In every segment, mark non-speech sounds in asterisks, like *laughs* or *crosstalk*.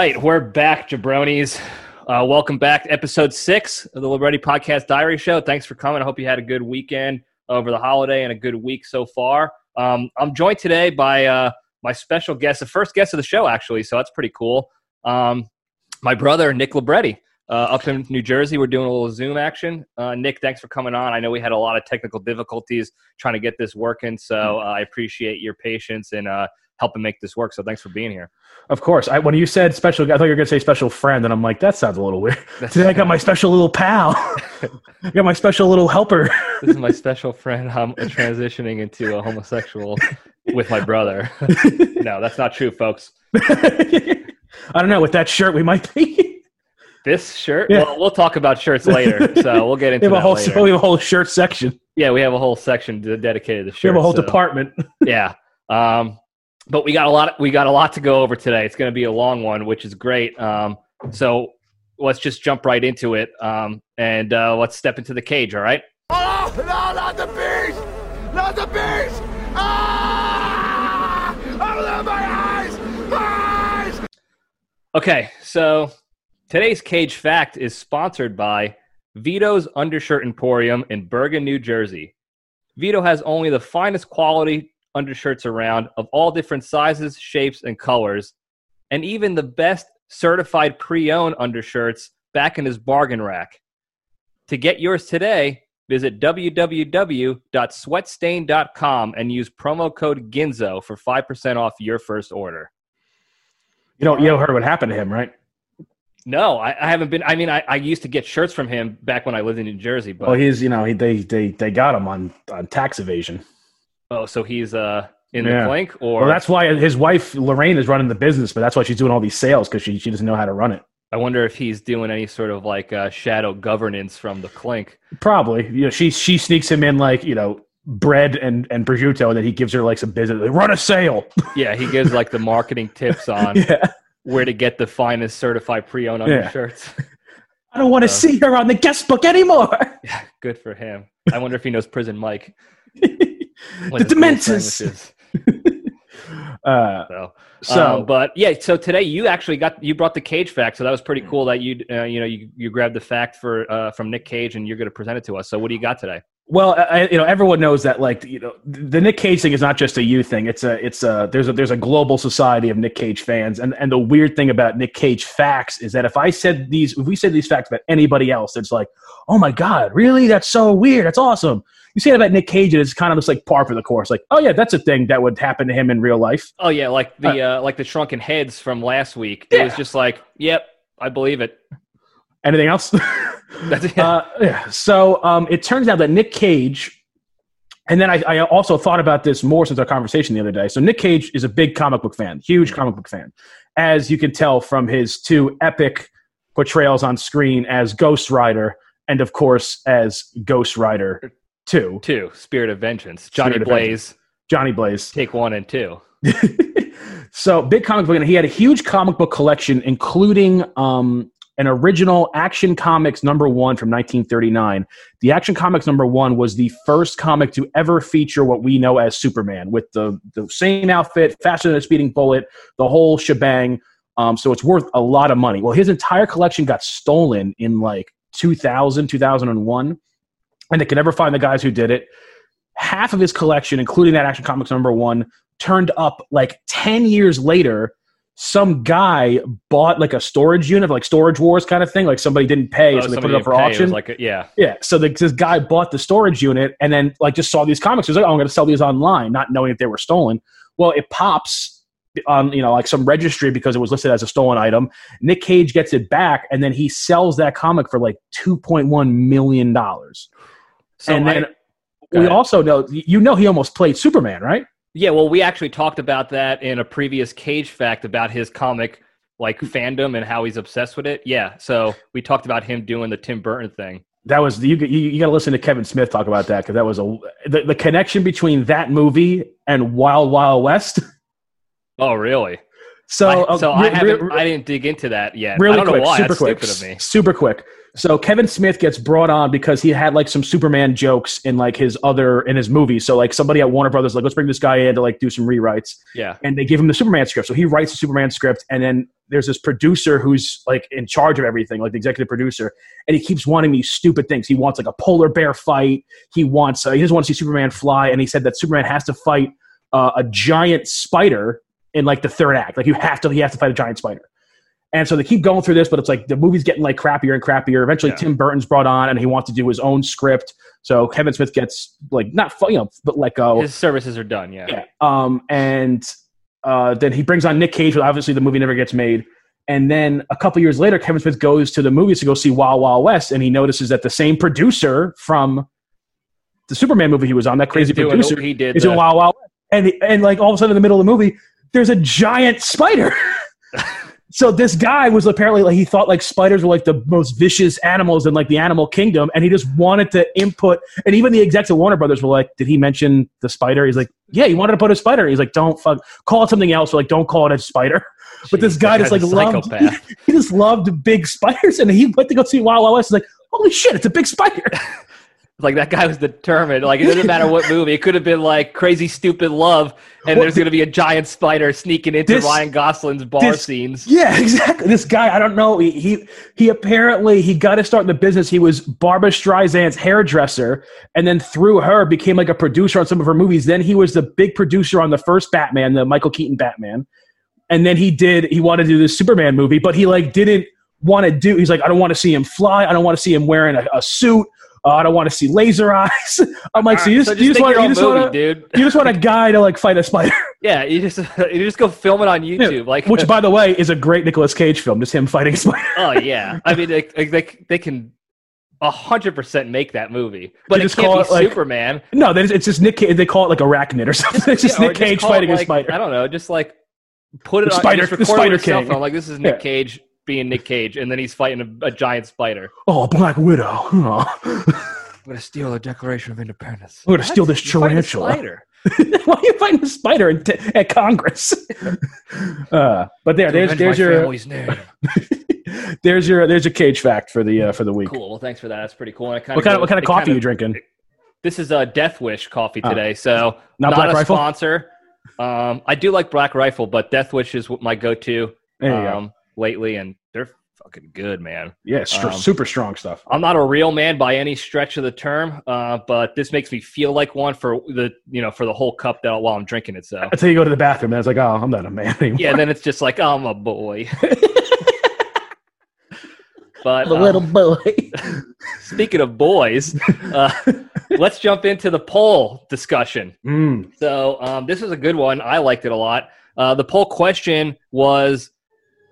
All right, we're back, jabronis. Uh, welcome back to episode six of the Libretti Podcast Diary Show. Thanks for coming. I hope you had a good weekend over the holiday and a good week so far. Um, I'm joined today by uh, my special guest, the first guest of the show, actually, so that's pretty cool. Um, my brother, Nick Libretti, uh, up in New Jersey. We're doing a little Zoom action. Uh, Nick, thanks for coming on. I know we had a lot of technical difficulties trying to get this working, so uh, I appreciate your patience and uh, helping make this work. So thanks for being here. Of course. I, when you said special, I thought you were going to say special friend, and I'm like, that sounds a little weird. *laughs* Today I got my special little pal. I got my special little helper. *laughs* this is my special friend. I'm transitioning into a homosexual with my brother. *laughs* no, that's not true, folks. I don't know. With that shirt, we might be. This shirt? Yeah. Well, we'll talk about shirts later, so we'll get into we have a whole, later. We have a whole shirt section. Yeah, we have a whole section dedicated to shirts. We have a whole so. department. yeah. Um, but we got a lot. We got a lot to go over today. It's going to be a long one, which is great. Um, so let's just jump right into it, um, and uh, let's step into the cage. All right. Oh no! Not the beast! Not the beast! Ah! Oh, my eyes! Eyes! Okay, so today's cage fact is sponsored by Vito's Undershirt Emporium in Bergen, New Jersey. Vito has only the finest quality undershirts around of all different sizes, shapes, and colors, and even the best certified pre owned undershirts back in his bargain rack. To get yours today, visit www.sweatstain.com and use promo code GINZO for 5% off your first order. You don't, you don't heard what happened to him, right? No, I, I haven't been. I mean, I, I, used to get shirts from him back when I lived in New Jersey. But well, he's you know he, they they they got him on on tax evasion. Oh, so he's uh in yeah. the clink, or well, that's why his wife Lorraine is running the business, but that's why she's doing all these sales because she she doesn't know how to run it. I wonder if he's doing any sort of like uh, shadow governance from the clink. Probably, you know, she she sneaks him in like you know bread and and prosciutto, and then he gives her like some business. Like, Run a sale. *laughs* yeah, he gives like the marketing tips on *laughs* yeah. where to get the finest certified pre-owned undershirts. Yeah. *laughs* I don't want to see her on the guest book anymore. Yeah, good for him. I wonder if he knows Prison Mike. The Dementors. *laughs* uh, so, so um, but yeah, so today you actually got you brought the Cage fact, so that was pretty cool that you uh, you know you you grabbed the fact for uh, from Nick Cage and you're going to present it to us. So what do you got today? Well, I, you know, everyone knows that like you know the Nick Cage thing is not just a you thing. It's a it's a there's a there's a global society of Nick Cage fans, and and the weird thing about Nick Cage facts is that if I said these if we said these facts about anybody else, it's like, oh my god, really? That's so weird. That's awesome you say it about Nick Cage, and it's kind of just like par for the course. Like, oh yeah, that's a thing that would happen to him in real life. Oh yeah, like the uh, uh, like the shrunken heads from last week. It was just like, yep, I believe it. Anything else? *laughs* that's it. Uh, yeah. So um, it turns out that Nick Cage. And then I, I, also thought about this more since our conversation the other day. So Nick Cage is a big comic book fan, huge comic book fan, as you can tell from his two epic portrayals on screen as Ghost Rider and, of course, as Ghost Rider two. Two. Spirit of Vengeance. Johnny Spirit Blaze. Vengeance. Johnny Blaze. Take one and two. *laughs* so big comic book, and he had a huge comic book collection, including um, an original Action Comics number one from 1939. The Action Comics number one was the first comic to ever feature what we know as Superman, with the the same outfit, faster than a speeding bullet, the whole shebang. Um, so it's worth a lot of money. Well, his entire collection got stolen in like 2000, 2001 and they could never find the guys who did it. Half of his collection, including that Action Comics number one, turned up like 10 years later. Some guy bought like a storage unit, like Storage Wars kind of thing. Like somebody didn't pay, oh, so they put it up for auction. Like a, yeah, yeah. So the, this guy bought the storage unit and then like just saw these comics. He was like, "Oh, I'm going to sell these online," not knowing that they were stolen. Well, it pops on you know like some registry because it was listed as a stolen item. Nick Cage gets it back, and then he sells that comic for like two point one million dollars. So and then I, we also know you know he almost played Superman, right? Yeah, well, we actually talked about that in a previous Cage fact about his comic like fandom and how he's obsessed with it. Yeah, so we talked about him doing the Tim Burton thing. That was you. You, you got to listen to Kevin Smith talk about that because that was a the, the connection between that movie and Wild Wild West. *laughs* Oh, really? So, I, so uh, I haven't. Re, I didn't dig into that yet. Really I don't quick, know why. Super quick. Stupid of me. Super quick. So Kevin Smith gets brought on because he had like some Superman jokes in like his other in his movie. So like somebody at Warner Brothers like let's bring this guy in to like do some rewrites, Yeah. and they give him the Superman script. So he writes the Superman script, and then there's this producer who's like in charge of everything, like the executive producer, and he keeps wanting these stupid things. He wants like a polar bear fight. He wants uh, he doesn't want to see Superman fly, and he said that Superman has to fight uh, a giant spider in like the third act. Like you have to he has to fight a giant spider. And so they keep going through this, but it's like the movie's getting like crappier and crappier. Eventually, Yeah. Tim Burton's brought on, and he wants to do his own script. So Kevin Smith gets like not fu- you know, but let go. His services are done. Yeah. Yeah. Um, and uh, then he brings on Nick Cage, but obviously the movie never gets made. And then a couple years later, Kevin Smith goes to the movies to go see Wild Wild West, and he notices that the same producer from the Superman movie he was on, that crazy He's doing- producer, He did. is the- doing Wild Wild West. And, and like all of a sudden in the middle of the movie, there's a giant spider. *laughs* so this guy was apparently like he thought like spiders were like the most vicious animals in like the animal kingdom, and he just wanted to input. And even the execs at Warner Brothers were like, "Did he mention the spider?" He's like, "Yeah, he wanted to put a spider." He's like, "Don't fuck, call it something else." Or like, "Don't call it a spider." *laughs* But this guy just like loved, psychopath. *laughs* he just loved big spiders, and he went to go see Wild Wild West. He's like, "Holy shit, it's a big spider!" *laughs* Like that guy was determined. Like it doesn't matter what *laughs* movie. It could have been like Crazy Stupid Love, and there's going to be a giant spider sneaking into This- Ryan Gosling's bar this- scenes. Yeah, exactly. This guy, I don't know. He he, he apparently he got to start in the business. He was Barbra Streisand's hairdresser, and then through her became like a producer on some of her movies. Then he was the big producer on the first Batman, the Michael Keaton Batman, and then he did. He wanted to do this Superman movie, but he like didn't want to do. He's like, I don't want to see him fly. I don't want to see him wearing a, a suit. Uh, I don't want to see laser eyes. *laughs* I'm like, so you just, So you just make want your you just movie, want dude. you just want a guy to like fight a spider, *laughs* Yeah, you just *laughs* you just go film it on YouTube. Like, which by the way is a great Nicolas Cage film, just him fighting a spider. oh yeah. I mean, they they, they can hundred percent make that movie, but it just can't call be it, like- Superman. No, it's just Nick. Cage. They call it like arachnid or something. It's just Yeah, Nick Cage it fighting a spider. I don't know, just like put it The on spider- just the record it Spider cell phone, Like this is Nick Yeah. Cage being Nick Cage, and then he's fighting a, a giant spider. Oh, a Black Widow. Oh. *laughs* I'm gonna steal the Declaration of Independence. I'm gonna steal this You're a tarantula. spider. *laughs* Why are you fighting a spider in t- at Congress? *laughs* uh, but there, there's there's my your family's name. there's your there's your cage fact for the uh, for the week. Cool. Well, thanks for that. That's pretty cool. And it kinda What kind of what kind of coffee kinda- you drinking? This is a Death Wish coffee Oh. today, so Not Black a Rifle? sponsor. Um, I do like Black Rifle, but Death Wish is my go-to There go. um, lately, and they're fucking good, man. Yeah, str- um, super strong stuff. I'm not a real man by any stretch of the term, uh, but this makes me feel like one for the you know for the whole cup that while I'm drinking it. So Until you go to the bathroom, and it's like, oh, I'm not a man anymore. yeah, then it's just like oh, I'm a boy. *laughs* but the uh, little boy. *laughs* speaking of boys, uh, *laughs* let's jump into the poll discussion. mm. So um, this is a good one. I liked it a lot. Uh, the poll question was,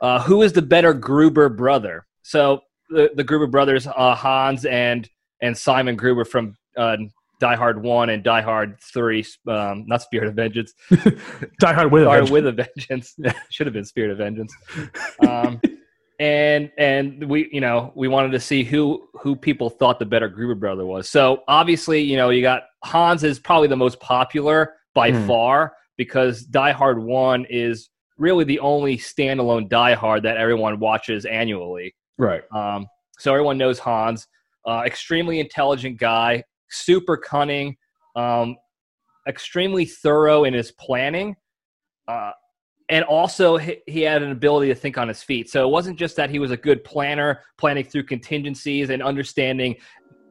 uh, "Who is the better Gruber brother?" So the, the Gruber brothers, uh, Hans and and Simon Gruber from uh, Die Hard One and Die Hard Three, um, not Spirit of Vengeance, *laughs* Die Hard with Die a Hard Vengeance. with a Vengeance. *laughs* Should have been Spirit of Vengeance. Um, and and we you know we wanted to see who who people thought the better Gruber brother was. So obviously you know you got Hans is probably the most popular by Hmm. far because Die Hard One is really the only standalone Die Hard that everyone watches annually. Right. Um, so everyone knows Hans, uh, extremely intelligent guy, super cunning, um, extremely thorough in his planning, uh, and also he, he had an ability to think on his feet. So it wasn't just that he was a good planner, planning through contingencies and understanding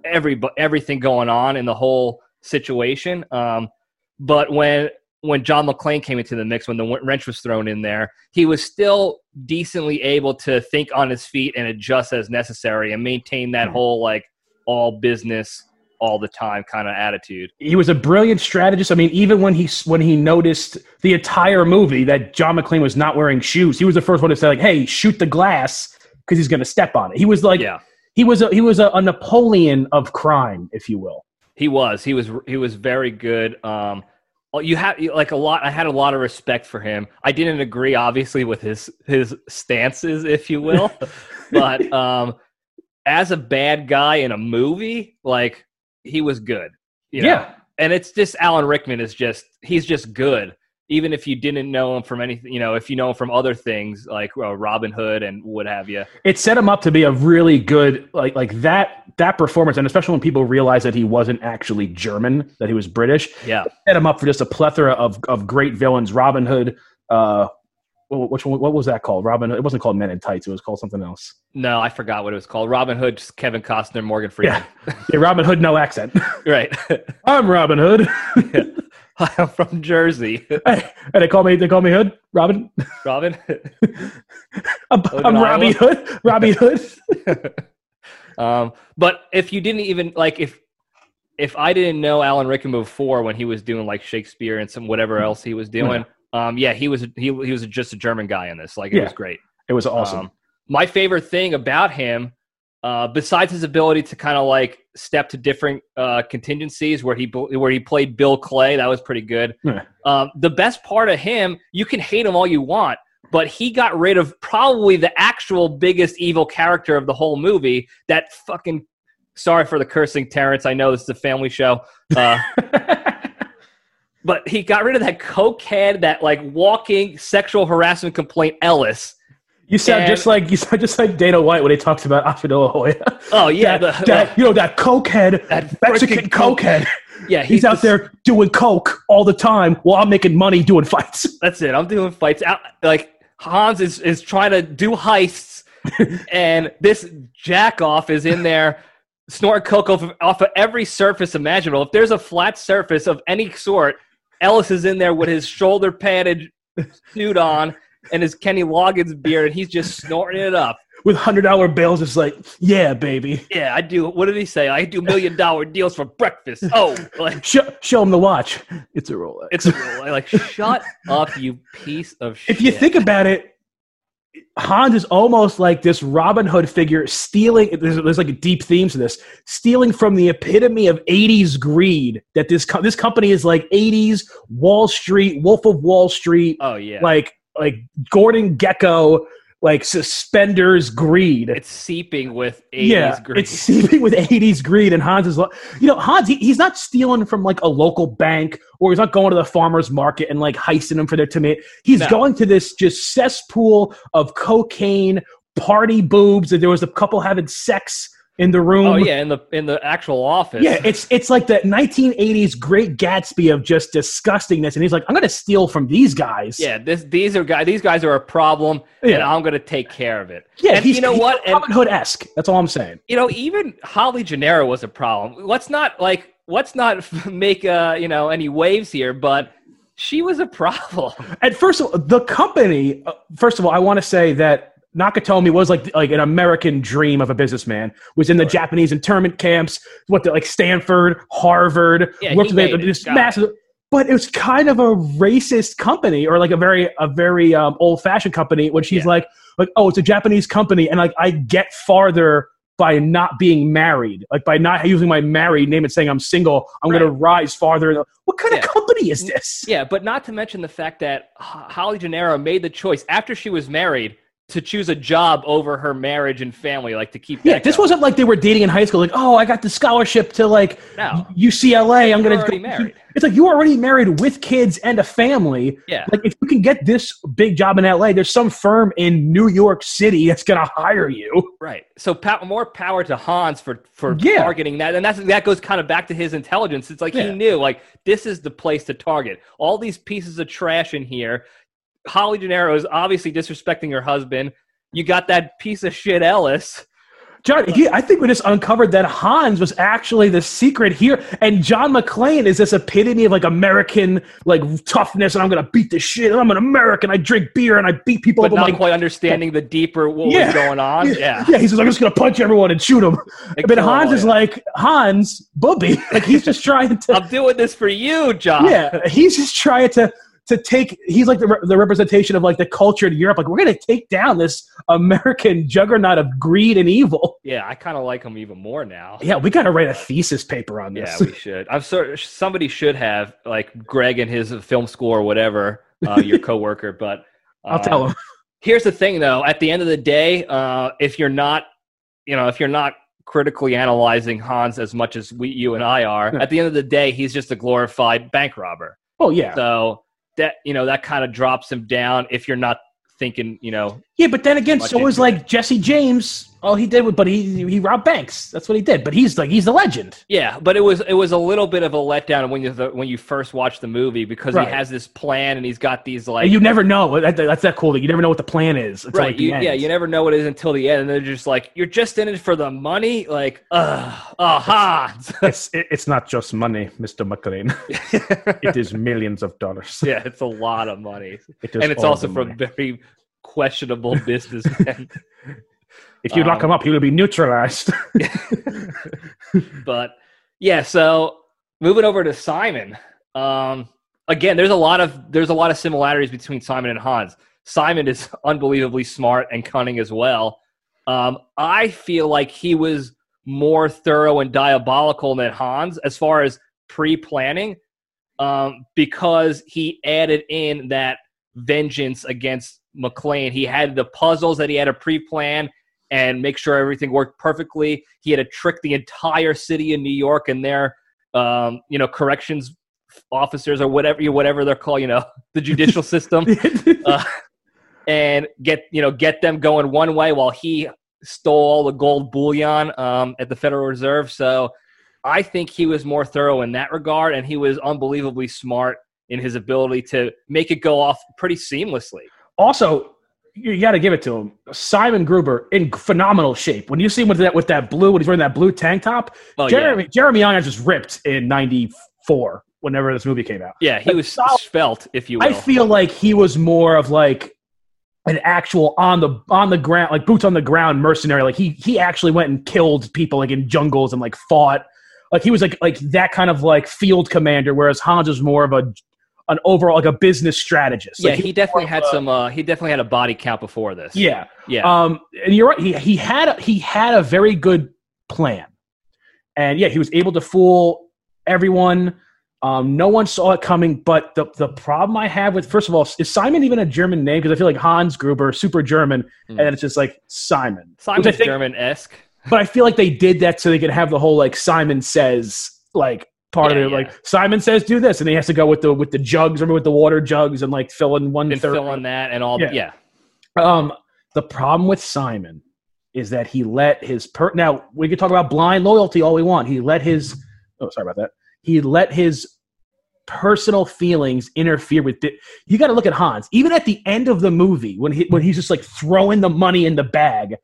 every everything going on in the whole situation. Um, but when when John McClane came into the mix, when the wrench was thrown in there, he was still decently able to think on his feet and adjust as necessary and maintain that Mhm. whole like all business all the time kind of attitude. he was a brilliant strategist. I mean, even when he when he noticed the entire movie that John McClane was not wearing shoes, he was the first one to say like, "Hey, shoot the glass because he's going to step on it." He was like, yeah, he was a he was a, a Napoleon of crime, if you will. he was. He was. He was very good. Um, you have like a lot. I had a lot of respect for him. I didn't agree, obviously, with his his stances, if you will, *laughs* but um, as a bad guy in a movie, like he was good. you know? Yeah, and it's just Alan Rickman is just he's just good. Even if you didn't know him from anything, you know, if you know him from other things like uh, Robin Hood and what have you. It set him up to be a really good like like that that performance, and especially when people realized that he wasn't actually German, that he was British. Yeah, set him up for just a plethora of of great villains. Robin Hood. Uh, which one, what was that called? Robin. Hood. It wasn't called Men in Tights. It was called something else. No, I forgot what it was called. Robin Hood, just Kevin Costner, Morgan Freeman. Yeah, yeah Robin Hood, no accent. *laughs* right. *laughs* I'm Robin Hood. *laughs* I'm from Jersey. *laughs* hey, they call me they call me Hood, Robin. Robin. *laughs* I'm, I'm Robbie Hood. Robbie *laughs* Hood. um, but if you didn't even like if if I didn't know Alan Rickman before when he was doing like Shakespeare and some whatever else he was doing, yeah. um, yeah, he was he he was just a German guy in this. Like it yeah. was great. It was awesome. Um, my favorite thing about him uh, besides his ability to kind of like step to different uh, contingencies where he where he played Bill Clay, that was pretty good. Yeah. Um, the best part of him, you can hate him all you want, but he got rid of probably the actual biggest evil character of the whole movie. That fucking sorry for the cursing, Terrence. I know this is a family show. Uh, *laughs* but he got rid of that cokehead, that like walking sexual harassment complaint Ellis you sound and, just like you sound just like Dana White when he talks about Alfred Hoya. Oh yeah, that, the, that, you know that cokehead, that Mexican cokehead. *laughs* Yeah, he's, he's out there doing coke all the time while I'm making money doing fights. *laughs* That's it. I'm doing fights. Out, like Hans is is trying to do heists, *laughs* and this jack off is in there snorting coke off of, off of every surface imaginable. If there's a flat surface of any sort, Ellis is in there with his shoulder padded suit on and his Kenny Loggins beard, and he's just snorting it up with hundred dollar bills. It's like, yeah, baby. Yeah, I do. What did he say? I do million dollar deals for breakfast. Oh, like show, show him the watch. It's a Rolex. It's a Rolex. Like, shut up, you piece of shit. If you think about it, Hans is almost like this Robin Hood figure stealing. There's, there's, like a deep theme to this, stealing from the epitome of '80s greed. That this this company is like '80s Wall Street, Wolf of Wall Street. Oh yeah, like like Gordon Gekko like suspenders greed. It's seeping with 80s yeah, greed. It's seeping with 80s greed. And Hans is, you know, Hans, he, he's not stealing from like a local bank or he's not going to the farmer's market and like heisting them for their tomato. He's no. going to this just cesspool of cocaine, party boobs. And there was a couple having sex in the room. Oh yeah, in the in the actual office. Yeah, it's it's like the 1980s Great Gatsby of just disgustingness, and he's like, I'm going to steal from these guys. Yeah, this these are guys. These guys are a problem, yeah. and I'm going to take care of it. Yeah, and he's, you know what? Robin Hood esque. That's all I'm saying. You know, even Holly Gennero was a problem. Let's not like let's not *laughs* make uh you know any waves here, but she was a *laughs* problem. And first of all, the company. Uh, first of all, I want to say that Nakatomi was like like an American dream of a businessman. Was in the Japanese internment camps. What the, like Stanford, Harvard. Yeah, worked with this massive. But it was kind of a racist company, or like a very a very um, old fashioned company. When she's yeah. like like oh, it's a Japanese company, and like I get farther by not being married, like by not using my married name and saying I'm single, I'm right. going to rise farther. What kind yeah. of company is this? Yeah, but not to mention the fact that Holly Gennero made the choice after she was married to choose a job over her marriage and family, like to keep. Yeah, this going. wasn't like they were dating in high school. Like, oh, I got the scholarship to like no. UCLA. I'm going to go. Married. It's like you're already married with kids and a family. Yeah. Like if you can get this big job in LA, there's some firm in New York City that's going to hire you. Right. So more power to Hans for for yeah. targeting that, and that's that goes kind of back to his intelligence. It's like yeah. he knew like this is the place to target all these pieces of trash in here. Holly Gennero is obviously disrespecting her husband. You got that piece of shit Ellis. John, he, I think we just uncovered that Hans was actually the secret here, and John McClane is this epitome of like American like toughness, and I'm gonna beat the shit. And I'm an American. I drink beer and I beat people. But up not like, quite understanding the deeper what yeah, was going on. Yeah, yeah. He says I'm just gonna punch everyone and shoot them. but Hans is like Hans Booby. Like he's just *laughs* trying to. I'm doing this for you, John. Yeah, he's just trying to to take he's like the, re- the representation of like the culture in Europe. Like we're gonna take down this American *laughs* juggernaut of greed and evil. Yeah, I kind of like him even more now. Yeah, we gotta write a thesis paper on this. Yeah, we should. I'm sorry, somebody should have like Greg and his film school or whatever, uh, your *laughs* coworker. But uh, I'll tell him. Here's the thing, though. At the end of the day, uh, if you're not, you know, if you're not critically analyzing Hans as much as we, you and I are, at the end of the day, he's just a glorified bank robber. Oh yeah. So that you know that kind of drops him down if you're not thinking, you know, Yeah, but then again, so was like Jesse James. All he did but he he robbed banks. That's what he did. But he's like he's the legend. yeah. But it was it was a little bit of a letdown when you when you first watch the movie because Right. he has this plan and he's got these like And you never know. That, that's that cool. That you never know what the plan is. Until right. like You, yeah, you never know what it is until the end, and they're just like, you're just in it for the money, like, uh, aha. *laughs* It's it, it's not just money, Mister McClane. *laughs* it is millions of dollars. *laughs* yeah, it's a lot of money, It and it's also from very questionable businessmen. If you lock um, him up, he will be neutralized. *laughs* *laughs* but yeah, so moving over to Simon. Um, again, there's a lot of there's a lot of similarities between Simon and Hans. Simon is unbelievably smart and cunning as well. Um, I feel like he was more thorough and diabolical than Hans as far as pre-planning, um, because he added in that vengeance against McClane. He had the puzzles that he had to pre-plan and make sure everything worked perfectly. He had to trick the entire city in New York and their, um, you know, corrections officers or whatever, whatever they're called, you know, *laughs* the judicial *laughs* system, uh, and get you know get them going one way while he stole all the gold bullion um, at the Federal Reserve. So I think he was more thorough in that regard, and he was unbelievably smart in his ability to make it go off pretty seamlessly. also, you got to give it to him. Simon Gruber in phenomenal shape. When you see him with that with that blue, when he's wearing that blue tank top, Oh, Jeremy Jeremy Irons just ripped in '94. Whenever this movie came out, Yeah, he Like, was solid- svelte, if you will. I feel like he was more of like an actual on the on the ground, like boots on the ground mercenary. Like he he actually went and killed people like in jungles and like fought. Like he was like like that kind of like field commander, whereas Hans was more of a an overall like a business strategist. yeah, Like, he definitely had a- some. Uh, he definitely had a body count before this. Yeah, yeah. um, and you're right. He he had a, he had a very good plan, and yeah, he was able to fool everyone. Um, no one saw it coming. But the the problem I have with first of all is Simon even a German name because I feel like Hans Gruber super German, Hmm. and it's just like Simon. Simon's which German esque. But I feel like they did that so they could have the whole like Simon says like part Yeah, of it. yeah. Like Simon says do this, and he has to go with the with the jugs, remember with the water jugs, and like fill in one And third. fill in that and all. Yeah. Yeah. Um, the problem with Simon is that he let his per now we could talk about blind loyalty all we want. He let his oh sorry about that. He let his personal feelings interfere with it. You got to look at Hans. Even at the end of the movie, when he when he's just like throwing the money in the bag,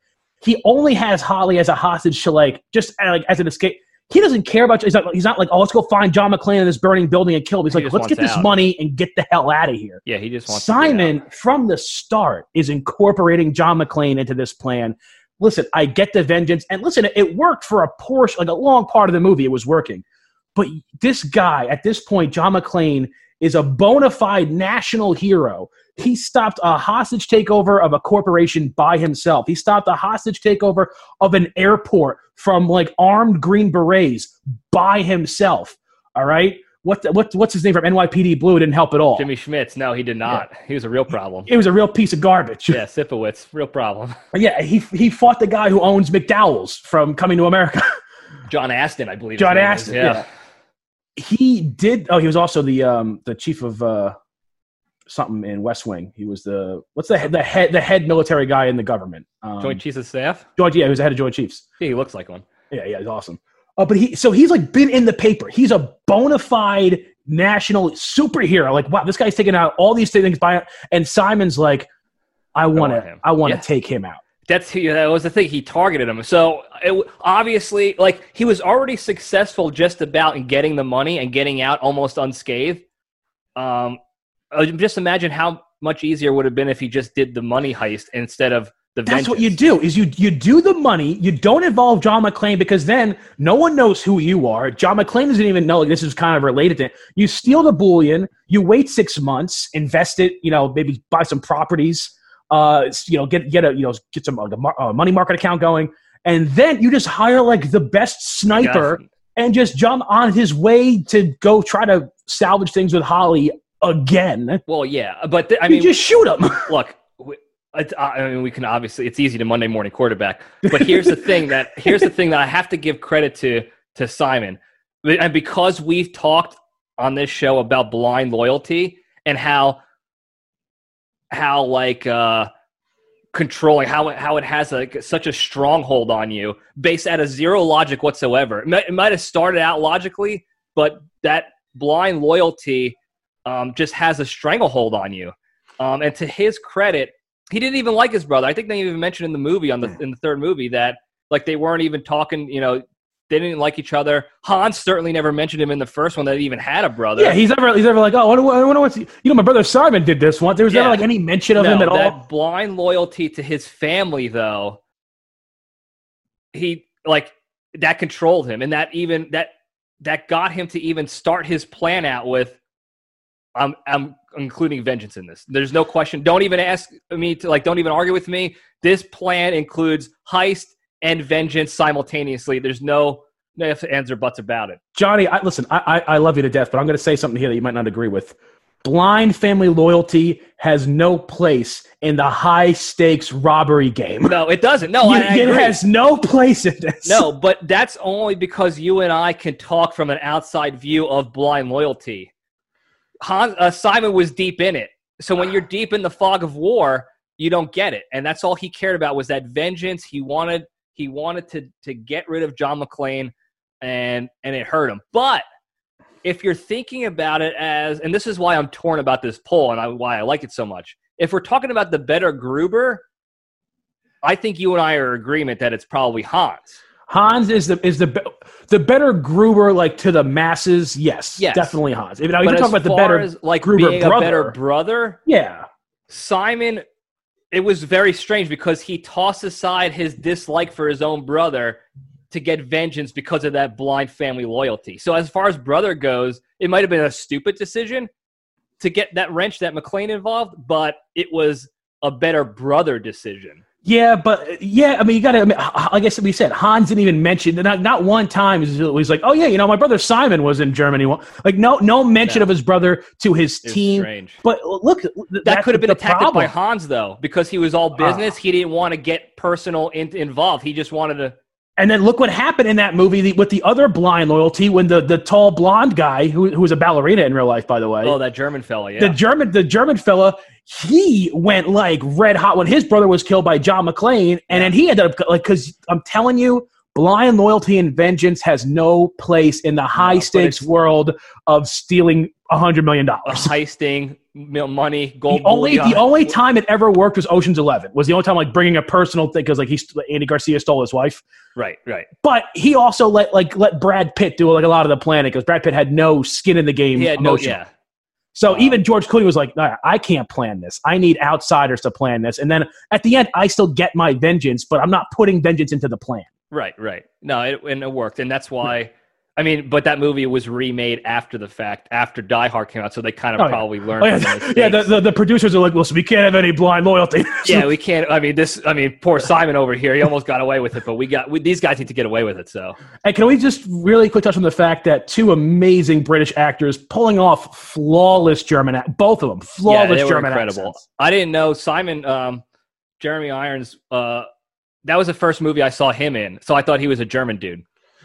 he only has Holly as a hostage to like just like as an escape. He doesn't care about. He's not. He's not like, oh, let's go find John McClane in this burning building and kill him. He's He like, let's get this out. money and get the hell out of here. Yeah, he just wants Simon, from the start, is incorporating John McClane into this plan. Listen, I get the vengeance, and listen, it worked for a portion, like a long part of the movie. It was working, but this guy at this point, John McClane, is a bona fide national hero. He stopped a hostage takeover of a corporation by himself. He stopped a hostage takeover of an airport from like armed Green Berets by himself. All right. What, the, what what's his name from NYPD Blue didn't help at all. Jimmy Smits. No, he did not. He was a real problem. It was a real piece of garbage. yeah, Sipowicz, real problem. *laughs* Yeah, he he fought the guy who owns McDowell's from Coming to America. John Aston, I believe. John. Aston. Yeah. He did. Oh, he was also the um the chief of uh something in West Wing. He was the what's the head the head the head military guy in the government. Um, Joint Chiefs of Staff. Joint- yeah, he was the head of Joint Chiefs. Yeah, he looks like one. Yeah, yeah, he's awesome. Uh, but he so he's like been in the paper. He's a bona fide national superhero. Like, wow, this guy's taking out all these things by and Simon's like, I to. I want to Yeah. take him out. That's who- that was the thing. He targeted him. So it, obviously, like he was already successful just about in getting the money and getting out almost unscathed. Um, uh, just imagine how much easier it would have been if he just did the money heist instead of the. That's what you do is you you do the money. You don't involve John McClane because then no one knows who you are. John McClane doesn't even know Like, this is kind of related to. It. You steal the bullion. You wait six months, invest it. You know, maybe buy some properties. Uh, you know, get get a you know get some like a mar- uh, money market account going, and then you just hire like the best sniper and just jump on his way to go try to salvage things with Holly again. Well, yeah, but th- I you mean, just shoot him. *laughs* look, I mean, we can obviously it's easy to Monday morning quarterback, but here's the thing that *laughs* here's the thing that I have to give credit to to Simon, and because we've talked on this show about blind loyalty, and how how like uh controlling how it how it has like such a stronghold on you based out of zero logic whatsoever. It might, it might have started out logically, but that blind loyalty um, just has a stranglehold on you. Um, and to his credit, he didn't even like his brother. I think they even mentioned in the movie on the in the third movie that like they weren't even talking. You know, they didn't like each other. Hans certainly never mentioned him in the first one that he even had a brother. Yeah, he's never he's never like, oh, I wonder, what's you know, my brother Simon did this once. There was Yeah. never like any mention of no, him at that all. blind loyalty to his family, though, he like that controlled him, and that even that that got him to even start his plan out with, "I'm I'm including vengeance in this." There's no question. Don't even ask me to like. Don't even argue with me. This plan includes heist and vengeance simultaneously. There's no no ifs, ands, or buts about it. Johnny, I, listen, I, I I love you to death, but I'm going to say something here that you might not agree with. Blind family loyalty has no place in the high stakes robbery game. No, it doesn't. No, I, I it agree. has no place in this. No, but that's only because you and I can talk from an outside view of blind loyalty. Han, uh, Simon was deep in it. So when you're deep in the fog of war, you don't get it. And that's all he cared about was that vengeance. He wanted he wanted to to get rid of John McClane and and it hurt him. But if you're thinking about it as and this is why I'm torn about this poll and I, why I like it so much. If we're talking about the better Gruber, I think you and I are in agreement that it's probably Hans. Hans is the is the the better Gruber like to the masses. Yes, Yes. definitely Hans. If, now, you're as about the better, as like Gruber being a brother. better brother, yeah, Simon, it was very strange because he tossed aside his dislike for his own brother to get vengeance because of that blind family loyalty. So as far as brother goes, it might have been a stupid decision to get that wrench that McClane involved, but it was a better brother decision. Yeah, but yeah, I mean, you got to. I mean, I said, we said Hans didn't even mention not not one time. He was like, oh yeah, you know, my brother Simon was in Germany. Like no no mention No. of his brother to his team. strange. But look, That could have been a the tactic by. Hans though, because he was all uh. business. he didn't want to get personal in, involved. He just wanted to And then look what happened in that movie the, with the other blind loyalty when the, the tall blonde guy who, who was a ballerina in real life, by the way. Oh, that German fella, yeah. The German the German fella, he went like red hot when his brother was killed by John McClane, and then he ended up like because I'm telling you, blind loyalty and vengeance has no place in the high but stakes world of stealing a hundred million dollars. heisting money, gold The only bullion. the only time it ever worked was Ocean's Eleven. Was the only time like bringing a personal thing because like he Andy Garcia stole his wife. right, right. But he also let like let Brad Pitt do like a lot of the planning because Brad Pitt had no skin in the game. He had no, yeah, So even George Clooney was like, "Nah, I can't plan this. I need outsiders to plan this. And then at the end, I still get my vengeance, but I'm not putting vengeance into the plan. right, right. No, it, and it worked, and that's why. I mean, but that movie was remade after the fact, after Die Hard came out, so they kind of Oh, yeah. probably learned Oh, yeah, *laughs* yeah the, the, the producers are like, listen, we can't have any blind loyalty. *laughs* yeah, we can't. I mean, this. I mean, poor Simon over here. He almost got away with it, but we got we, these guys need to get away with it. So and can we just really quick touch on the fact that two amazing British actors pulling off flawless German, both of them, flawless yeah, German incredible. accents. I didn't know Simon, um, Jeremy Irons. Uh, that was the first movie I saw him in, so I thought he was a German dude.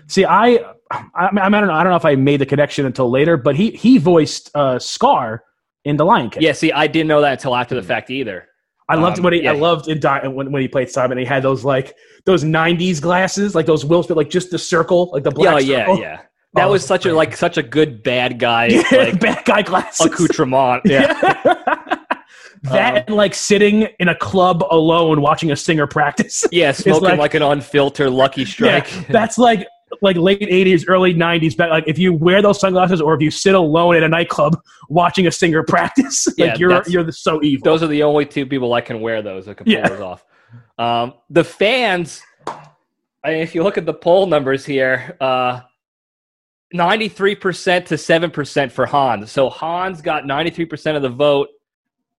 See, I, I, I don't know. I don't know if I made the connection until later, but he he voiced uh, Scar in The Lion King. Yeah, see, I didn't know that until after the fact either. I loved Um, when he. I loved in Di- when, when he played Simon. He had those like those '90s glasses, like those Will Smith, like just the circle, like the Yeah, black. yeah, circle. yeah. That Oh, was such a like such a good bad guy *laughs* Yeah, like bad guy glasses. accoutrement. *laughs* Yeah. that Um, and like sitting in a club alone watching a singer practice. Yeah, *laughs* smoking like, like- an unfiltered Lucky Strike. Yeah, that's like like late '80s, early '90s. But like if you wear those sunglasses or if you sit alone in a nightclub watching a singer *laughs* practice, like Yeah, you're you're the, so evil. those are the only two people I can wear those that can pull Yeah. those off. Um, the fans, I mean, if you look at the poll numbers here, uh, 93% to 7% for Hans. So Hans got 93% of the vote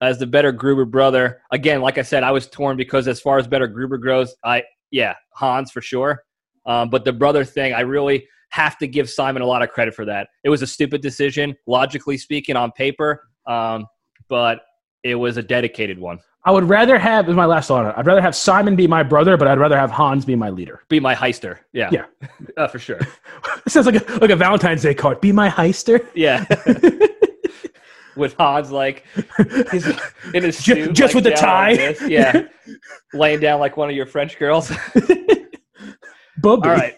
as the better Gruber brother. Again, like I said, I was torn because as far as better Gruber goes, I, yeah, Hans for sure. Um, but the brother thing, I really have to give Simon a lot of credit for that. It was a stupid decision, logically speaking, on paper, um, but it was a dedicated one. I would rather have is my last thought. I'd rather have Simon be my brother, but I'd rather have Hans be my leader. Be my heister. Yeah. Yeah. *laughs* Uh, for sure. *laughs* It sounds like a, like a Valentine's Day card. Be my heister. Yeah. *laughs* with Hans like he's in his Ju- suit, just like, with the tie. like yeah, laying down like one of your French girls. Bubby. All right.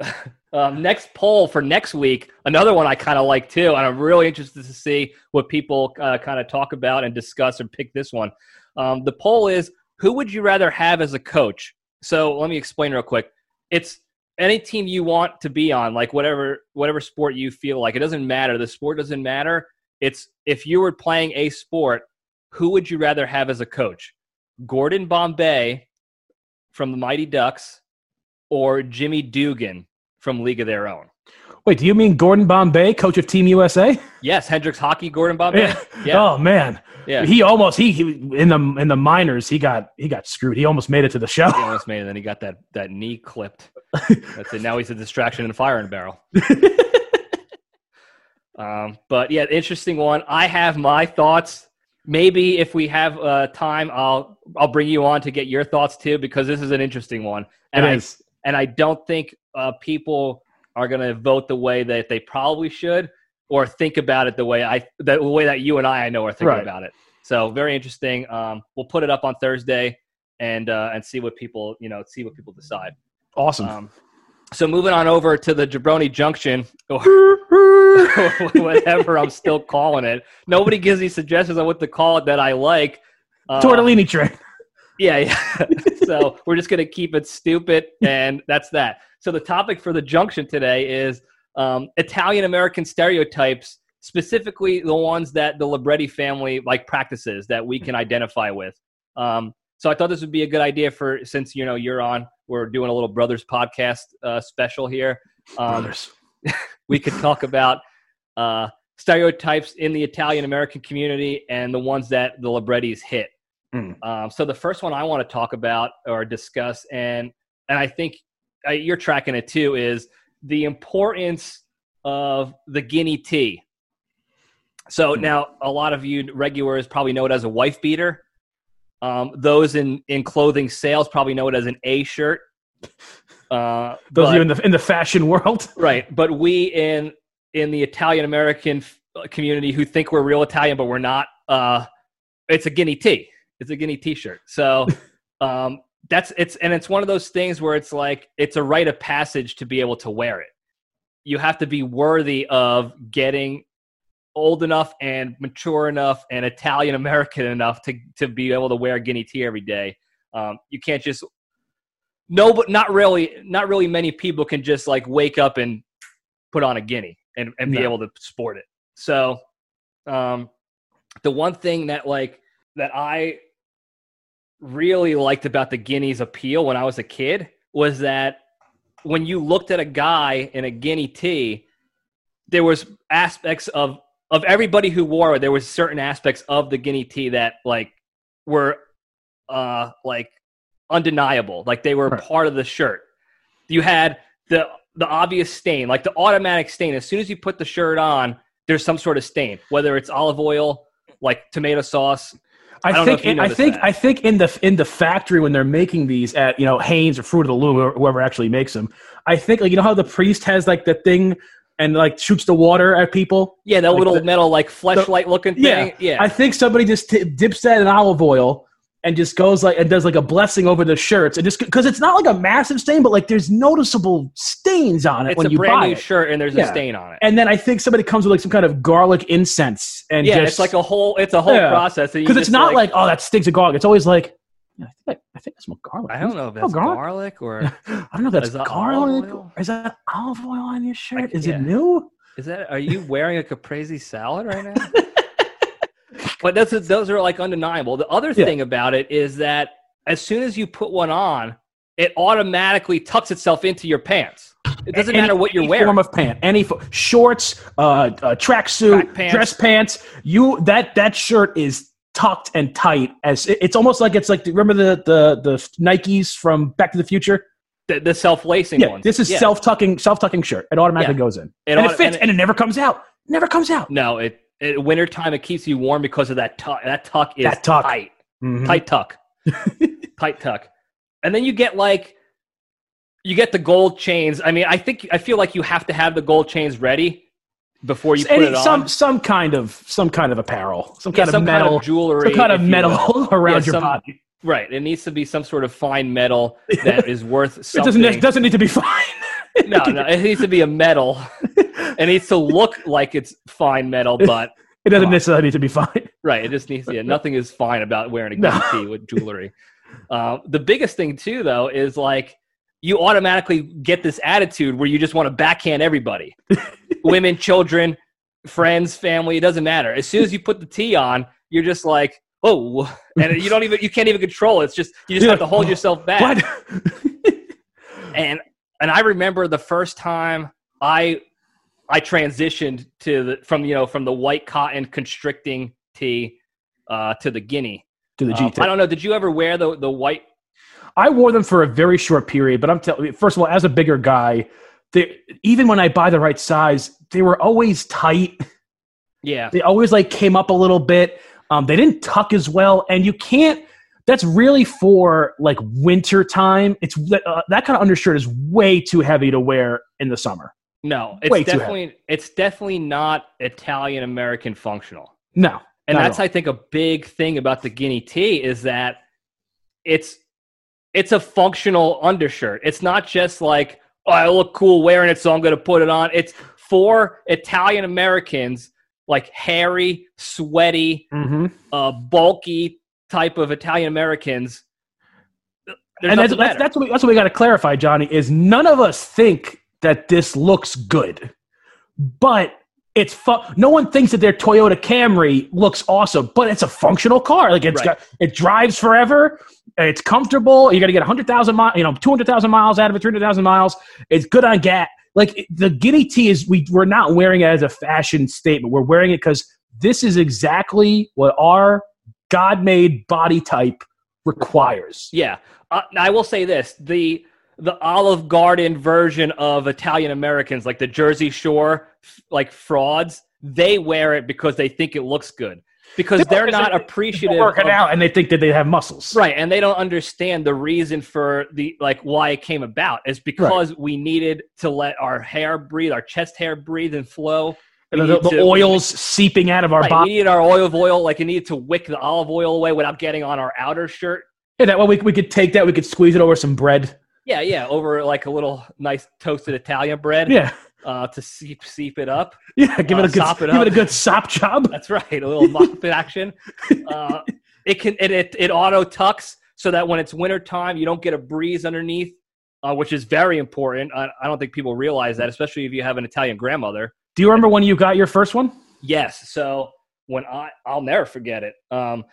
*laughs* Um, next poll for next week, another one I kind of like too, and I'm really interested to see what people uh, kind of talk about and discuss and pick this one. Um, the poll is who would you rather have as a coach? So let me explain real quick. It's any team you want to be on, like whatever whatever sport you feel like. It doesn't matter. The sport doesn't matter. It's if you were playing a sport, who would you rather have as a coach? Gordon Bombay from the Mighty Ducks or Jimmy Dugan from League of Their Own? Wait, do you mean Gordon Bombay, coach of Team USA? Yes, Hendrix hockey, Gordon Bombay. Yeah, Oh man. yeah. He almost he, he in the in the minors he got he got screwed. He almost made it to the show. He almost made it. And then he got that that knee clipped. That's it. Now he's a distraction and a fire in a barrel. *laughs* um, but yeah, interesting one. I have my thoughts. Maybe if we have uh, time, I'll I'll bring you on to get your thoughts too because this is an interesting one. And It I is. And I don't think uh, people are going to vote the way that they probably should or think about it the way I the way that you and I I know are thinking Right. about it. So very interesting. Um, we'll put it up on Thursday and uh, and see what people you know see what people decide. Awesome. Um, so moving on over to the Jabroni Junction or *laughs* *laughs* whatever I'm still calling it. Nobody gives me suggestions on what to call it that I like. Uh, Tortellini train. yeah, yeah. *laughs* so we're just going to keep it stupid, and that's that. So the topic for the junction today is um, Italian American stereotypes, specifically the ones that the Libretti family like practices that we can identify with. Um, so I thought this would be a good idea for since you know you're on. We're doing a little brothers podcast uh, special here. Um, Brothers. *laughs* we could talk about uh, stereotypes in the Italian American community and the ones that the Librettis hit. Mm. Um, so the first one I want to talk about or discuss, and and I think uh, you're tracking it too, is the importance of the guinea tea. So Hmm. now a lot of you regulars probably know it as a wife beater. Um, those in in clothing sales probably know it as an A shirt. *laughs* Uh, Those of you in the in the fashion world. *laughs* right but we in in the italian american community who think we're real italian but we're not uh it's a guinea tea it's a guinea t-shirt so *laughs* um that's it's and it's one of those things where it's like it's a rite of passage to be able to wear it you have to be worthy of getting old enough and mature enough and italian american enough to to be able to wear a guinea tea every day um, you can't just no, but not really. Not really. Many people can just like wake up and put on a guinea and, and be No. able to sport it. So, um, the one thing that like that I really liked about the guinea's appeal when I was a kid was that when you looked at a guy in a guinea tee, there was aspects of of everybody who wore it. There was certain aspects of the guinea tee that like were uh like undeniable. Like they were Right. part of the shirt. You had the the obvious stain, like the automatic stain. As soon as you put the shirt on, there's some sort of stain, whether it's olive oil, like tomato sauce. I, think if I think that. I think in the in the factory when they're making these at you know Hanes or Fruit of the Loom or whoever actually makes them, I think like you know how the priest has like the thing and like shoots the water at people. Yeah, that Like little the- metal like fleshlight looking Yeah, thing. Yeah, I think somebody just t- dips that in olive oil and just goes like and does like a blessing over the shirts and just because it's not like a massive stain, but like there's noticeable stains on it it's when a you brand buy new it. shirt and there's Yeah. a stain on it. And then I think somebody comes with like some kind of garlic incense and yeah, just, it's like a whole it's a whole Yeah. process because it's not like, oh that stinks of garlic. It's always like I think I, I think I smell garlic. I don't know if that's garlic? garlic or *laughs* I don't know if that's Is that olive garlic. oil? Is that olive oil on your shirt? Is yeah. it new? is that. Are you wearing a caprese salad right now? *laughs* but that's those are like undeniable. The other Yeah. thing about it is that as soon as you put one on, it automatically tucks itself into your pants. It doesn't Any- matter what you're any wearing. Form of pant, any fo- shorts, uh, uh tracksuit, Track pants. dress pants. You that that shirt is tucked and tight. As it- it's almost like it's like remember the the the Nikes from Back to the Future. the, the self lacing Yeah, ones. this is Yeah. self tucking self tucking shirt. It automatically Yeah. goes in, It and auto- it fits, and it- and it never comes out. Never comes out. No, it, it wintertime it keeps you warm because of that tuck. That tuck is That tuck. tight. Mhm. tight tuck *laughs* tight tuck and then you get like you get the gold chains i mean i think i feel like you have to have the gold chains ready before you put it on. some some kind of some kind of apparel, some Yeah, kind some of kind of metal, jewelry, some kind of metal *laughs* around Yeah, your some- body. right. It needs to be some sort of fine metal that *laughs* is worth It something. doesn't doesn't need to be fine. No, no, it needs to be a metal. it needs to look like it's fine metal, but *laughs* It doesn't necessarily need to be fine. right, it just needs. To. Yeah, nothing is fine about wearing a No. with jewelry. Uh, the biggest thing too, though, is like you automatically get this attitude where you just want to backhand everybody, *laughs* women, children, friends, family. It doesn't matter. As soon as you put the T on, you're just like, oh, and you don't even you can't even control it. It's just you just You're have to hold yourself back. What? and and I remember the first time I I transitioned to the from you know from the white cotton constricting tee uh, to the guinea. to the Um, GT. I don't know. Did you ever wear the the white? I wore them for a very short period, but I'm telling first of all, as a bigger guy, they, even when I buy the right size, they were always tight. Yeah, They always like came up a little bit. Um, they didn't tuck as well, and you can't. That's really for like winter time. It's uh, that kind of undershirt is way too heavy to wear in the summer. no, it's Way definitely it's definitely not Italian American functional. No, And that's. I think a big thing about the guinea tee is that it's it's a functional undershirt. It's not just like oh, I look cool wearing it, so I'm going to put it on. It's for Italian Americans, like hairy, sweaty, hmm uh, bulky type of Italian Americans. And that's that's, that's what we, that's what we got to clarify, Johnny. Is none of us think that this looks good, but it's no one thinks that their Toyota Camry looks awesome, but it's a functional car. Like it's Right. got it drives forever. It's comfortable. You got to get hundred thousand miles, you know, two hundred thousand miles out of it, three hundred thousand miles. It's good on gas. Like the Guinea Tee is we we're not wearing it as a fashion statement. We're wearing it because this is exactly what our God-made body type requires. Yeah, uh, I will say this: the the Olive Garden version of Italian Americans, like the Jersey Shore, like frauds, they wear it because they think it looks good because they're not They're appreciative. working of- out and they think that they have muscles. Right, and they don't understand the reason for the like why it came about. Is because we needed to let our hair breathe, our chest hair breathe and flow. The, the to- oils seeping out of our Right, body. we needed our olive oil, like it needed to wick the olive oil away without getting on our outer shirt. Yeah, that way we, we could take that, we could squeeze it over some bread. Yeah, yeah, over like a little nice toasted Italian bread Yeah, uh, to seep seep it up. *laughs* yeah. Give Uh, it a good, sop it give it a good sop job. That's right, a little mop *laughs* action. Uh, it can it, it it auto tucks so that when it's winter time, you don't get a breeze underneath, uh, which is very important. I, I don't think people realize that, especially if you have an Italian grandmother. Do you remember when you got your first one? Yes. So when I, I'll never forget it. Um,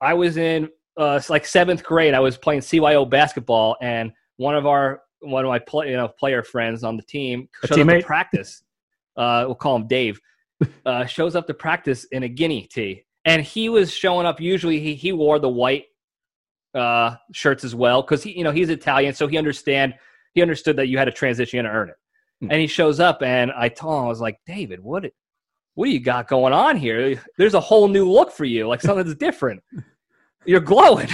I was in uh, like seventh grade. I was playing CYO basketball, and one of our one of my play, you know player friends on the team A shows up teammate? to practice. Uh, we'll call him Dave. *laughs* Uh, shows up to practice in a guinea tee, and he was showing up. Usually, he he wore the white uh, shirts as well because he you know he's Italian, so he understand he understood that you had to transition you had to earn it. And he shows up, and I told him I was like, David, what what do you got going on here? There's a whole new look for you, like something's different. You're glowing.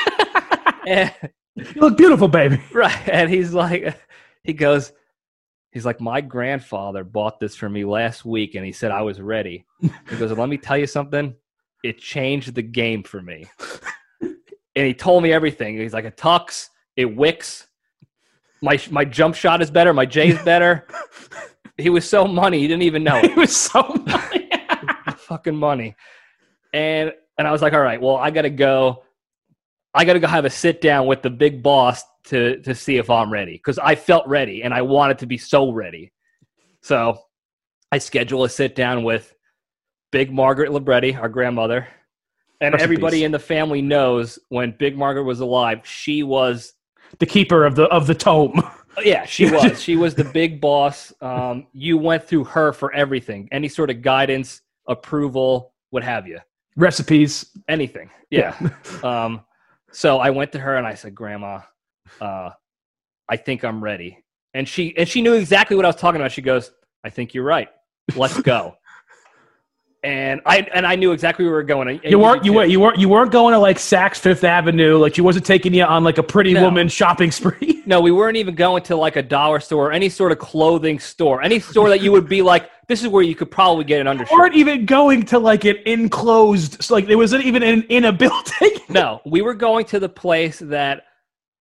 *laughs* and, You look beautiful, baby. right. And he's like, he goes, he's like, my grandfather bought this for me last week and he said I was ready. He goes, let me tell you something. It changed the game for me. and he told me everything. He's like, it tucks, it wicks. My, my jump shot is better. My J is better. he was so money. He didn't even know *laughs* it It was so funny. *laughs* fucking money. And and I was like, all right, well, I gotta go. I gotta go have a sit down with the big boss to to see if I'm ready because I felt ready and I wanted to be so ready. So I schedule a sit down with Big Margaret Libretti, our grandmother, and Rest everybody in the family knows when Big Margaret was alive, she was the keeper of the of the tome. yeah, *laughs* she was. she was the big boss. Um, you went through her for everything, any sort of guidance, approval, what have you, Recipes. anything. Yeah. *laughs* um, so I went to her and I said, "Grandma, uh, I think I'm ready." And she and she knew exactly what I was talking about. She goes, "I think you're right. Let's go." And I and I knew exactly where we were going. And You weren't you were you weren't you weren't going to like Saks Fifth Avenue. Like she wasn't taking you on like a pretty No. woman shopping spree. *laughs* No, we weren't even going to like a dollar store or any sort of clothing store, any store that you would be like, this is where you could probably get an undershirt. We weren't even going to like an enclosed like there wasn't even in, in a *laughs* building. No, we were going to the place that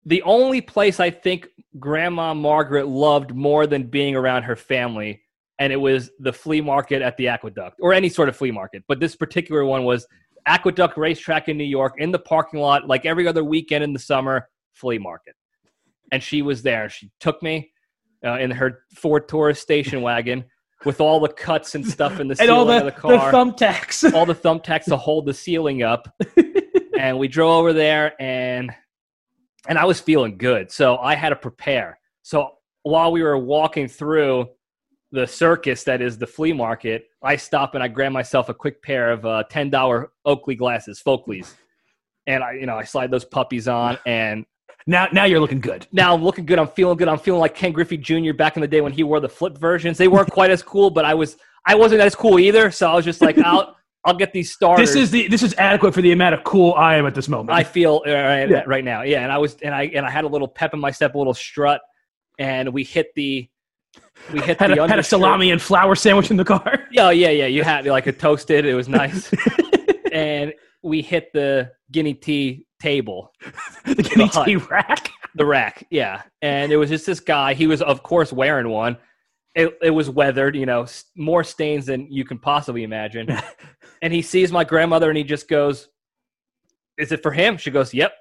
the only place I think Grandma Margaret loved more than being around her family, and it was the flea market at the Aqueduct or any sort of flea market. But this particular one was Aqueduct Racetrack in New York in the parking lot, like every other weekend in the summer, flea market. And she was there. She took me uh, in her Ford Taurus station wagon with all the cuts and stuff in the *laughs* ceiling all the, of the the thumbtacks. all the thumbtacks to hold the ceiling up. *laughs* and we drove over there and and I was feeling good. So I had to prepare. So while we were walking through the circus that is the flea market, I stop and I grab myself a quick pair of uh, ten dollar Oakley glasses, Folkleys. And I, you know, I slide those puppies on, and now now you're looking good. now I'm looking good. I'm feeling good. I'm feeling like Ken Griffey Jr. back in the day when he wore the flip versions. They weren't quite as cool, but I was I wasn't as cool either. So I was just like, I'll I'll get these starters. This is the this is adequate for the amount of cool I am at this moment. I feel uh, right, Yeah. right now. Yeah, and I was and I and I had a little pep in my step, a little strut, and we hit the we hit had the a, had a salami and flour sandwich in the car. *laughs* Yeah, yeah, yeah. You had like a toasted. It was nice, *laughs* and we hit the guinea tee table, *laughs* the guinea hut. tee rack. the rack. Yeah, and it was just this guy. He was of course wearing one. It, it was weathered, you know, more stains than you can possibly imagine. and he sees my grandmother, and he just goes, "Is it for him?" She goes, "Yep."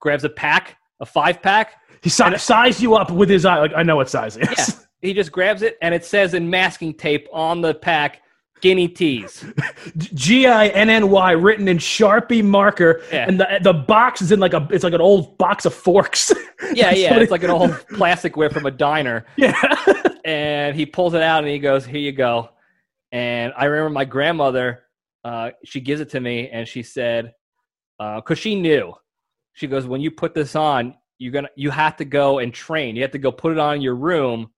Grabs a pack, a five pack. He si- sized you up with his eye. Like I know what size it is. Yeah. He just grabs it, and it says in masking tape on the pack, "Guinea teas." *laughs* G I N N Y written in Sharpie marker, Yeah. and the the box is in like a it's like an old box of forks. *laughs* Yeah, yeah. It's like an old plasticware from a diner. *laughs* yeah. and he pulls it out and he goes, "Here you go." And I remember my grandmother, uh, she gives it to me and she said, because she knew, she goes, "When you put this on, you're gonna, you have to go and train. You have to go put it on in your room,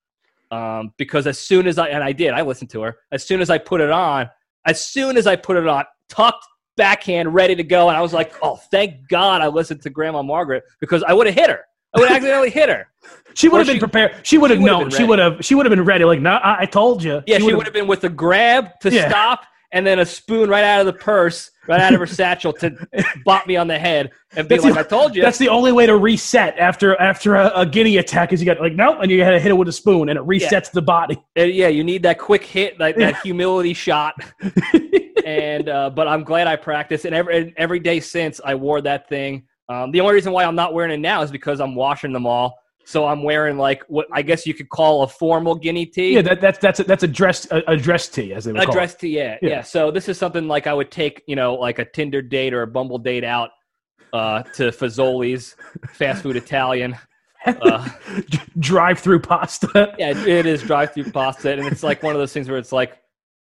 um, because as soon as I and I did, I listened to her. As soon as I put it on, as soon as I put it on, tucked." Backhand ready to go, and I was like, "Oh, thank God I listened to Grandma Margaret because I would have hit her. I would accidentally hit her. She would have been prepared. She would have known. She would have. She would have been ready. Like, no, I, I told you. Yeah, she, would have been with a grab to Yeah. stop and then a spoon right out of the purse, right out of her satchel to *laughs* bop me on the head and be That's like, the- I told you. That's the only way to reset after after a, a guinea attack. Is you got like nope, and you got to hit it with a spoon, and it resets the body. Uh, yeah, you need that quick hit, like that *laughs* humility shot. *laughs* and uh, but I'm glad I practiced, and every and every day since I wore that thing. Um, the only reason why I'm not wearing it now is because I'm washing them all. So I'm wearing like what I guess you could call a formal guinea tee. Yeah, that, that's that's a, that's a dress a, a dress tee as they would a call dress tee, yeah, yeah, Yeah. So this is something like I would take, you know, like a Tinder date or a Bumble date out uh, to Fazoli's fast food Italian. Uh, *laughs* Drive through pasta. yeah, it, is drive through pasta, and it's like one of those things where it's like,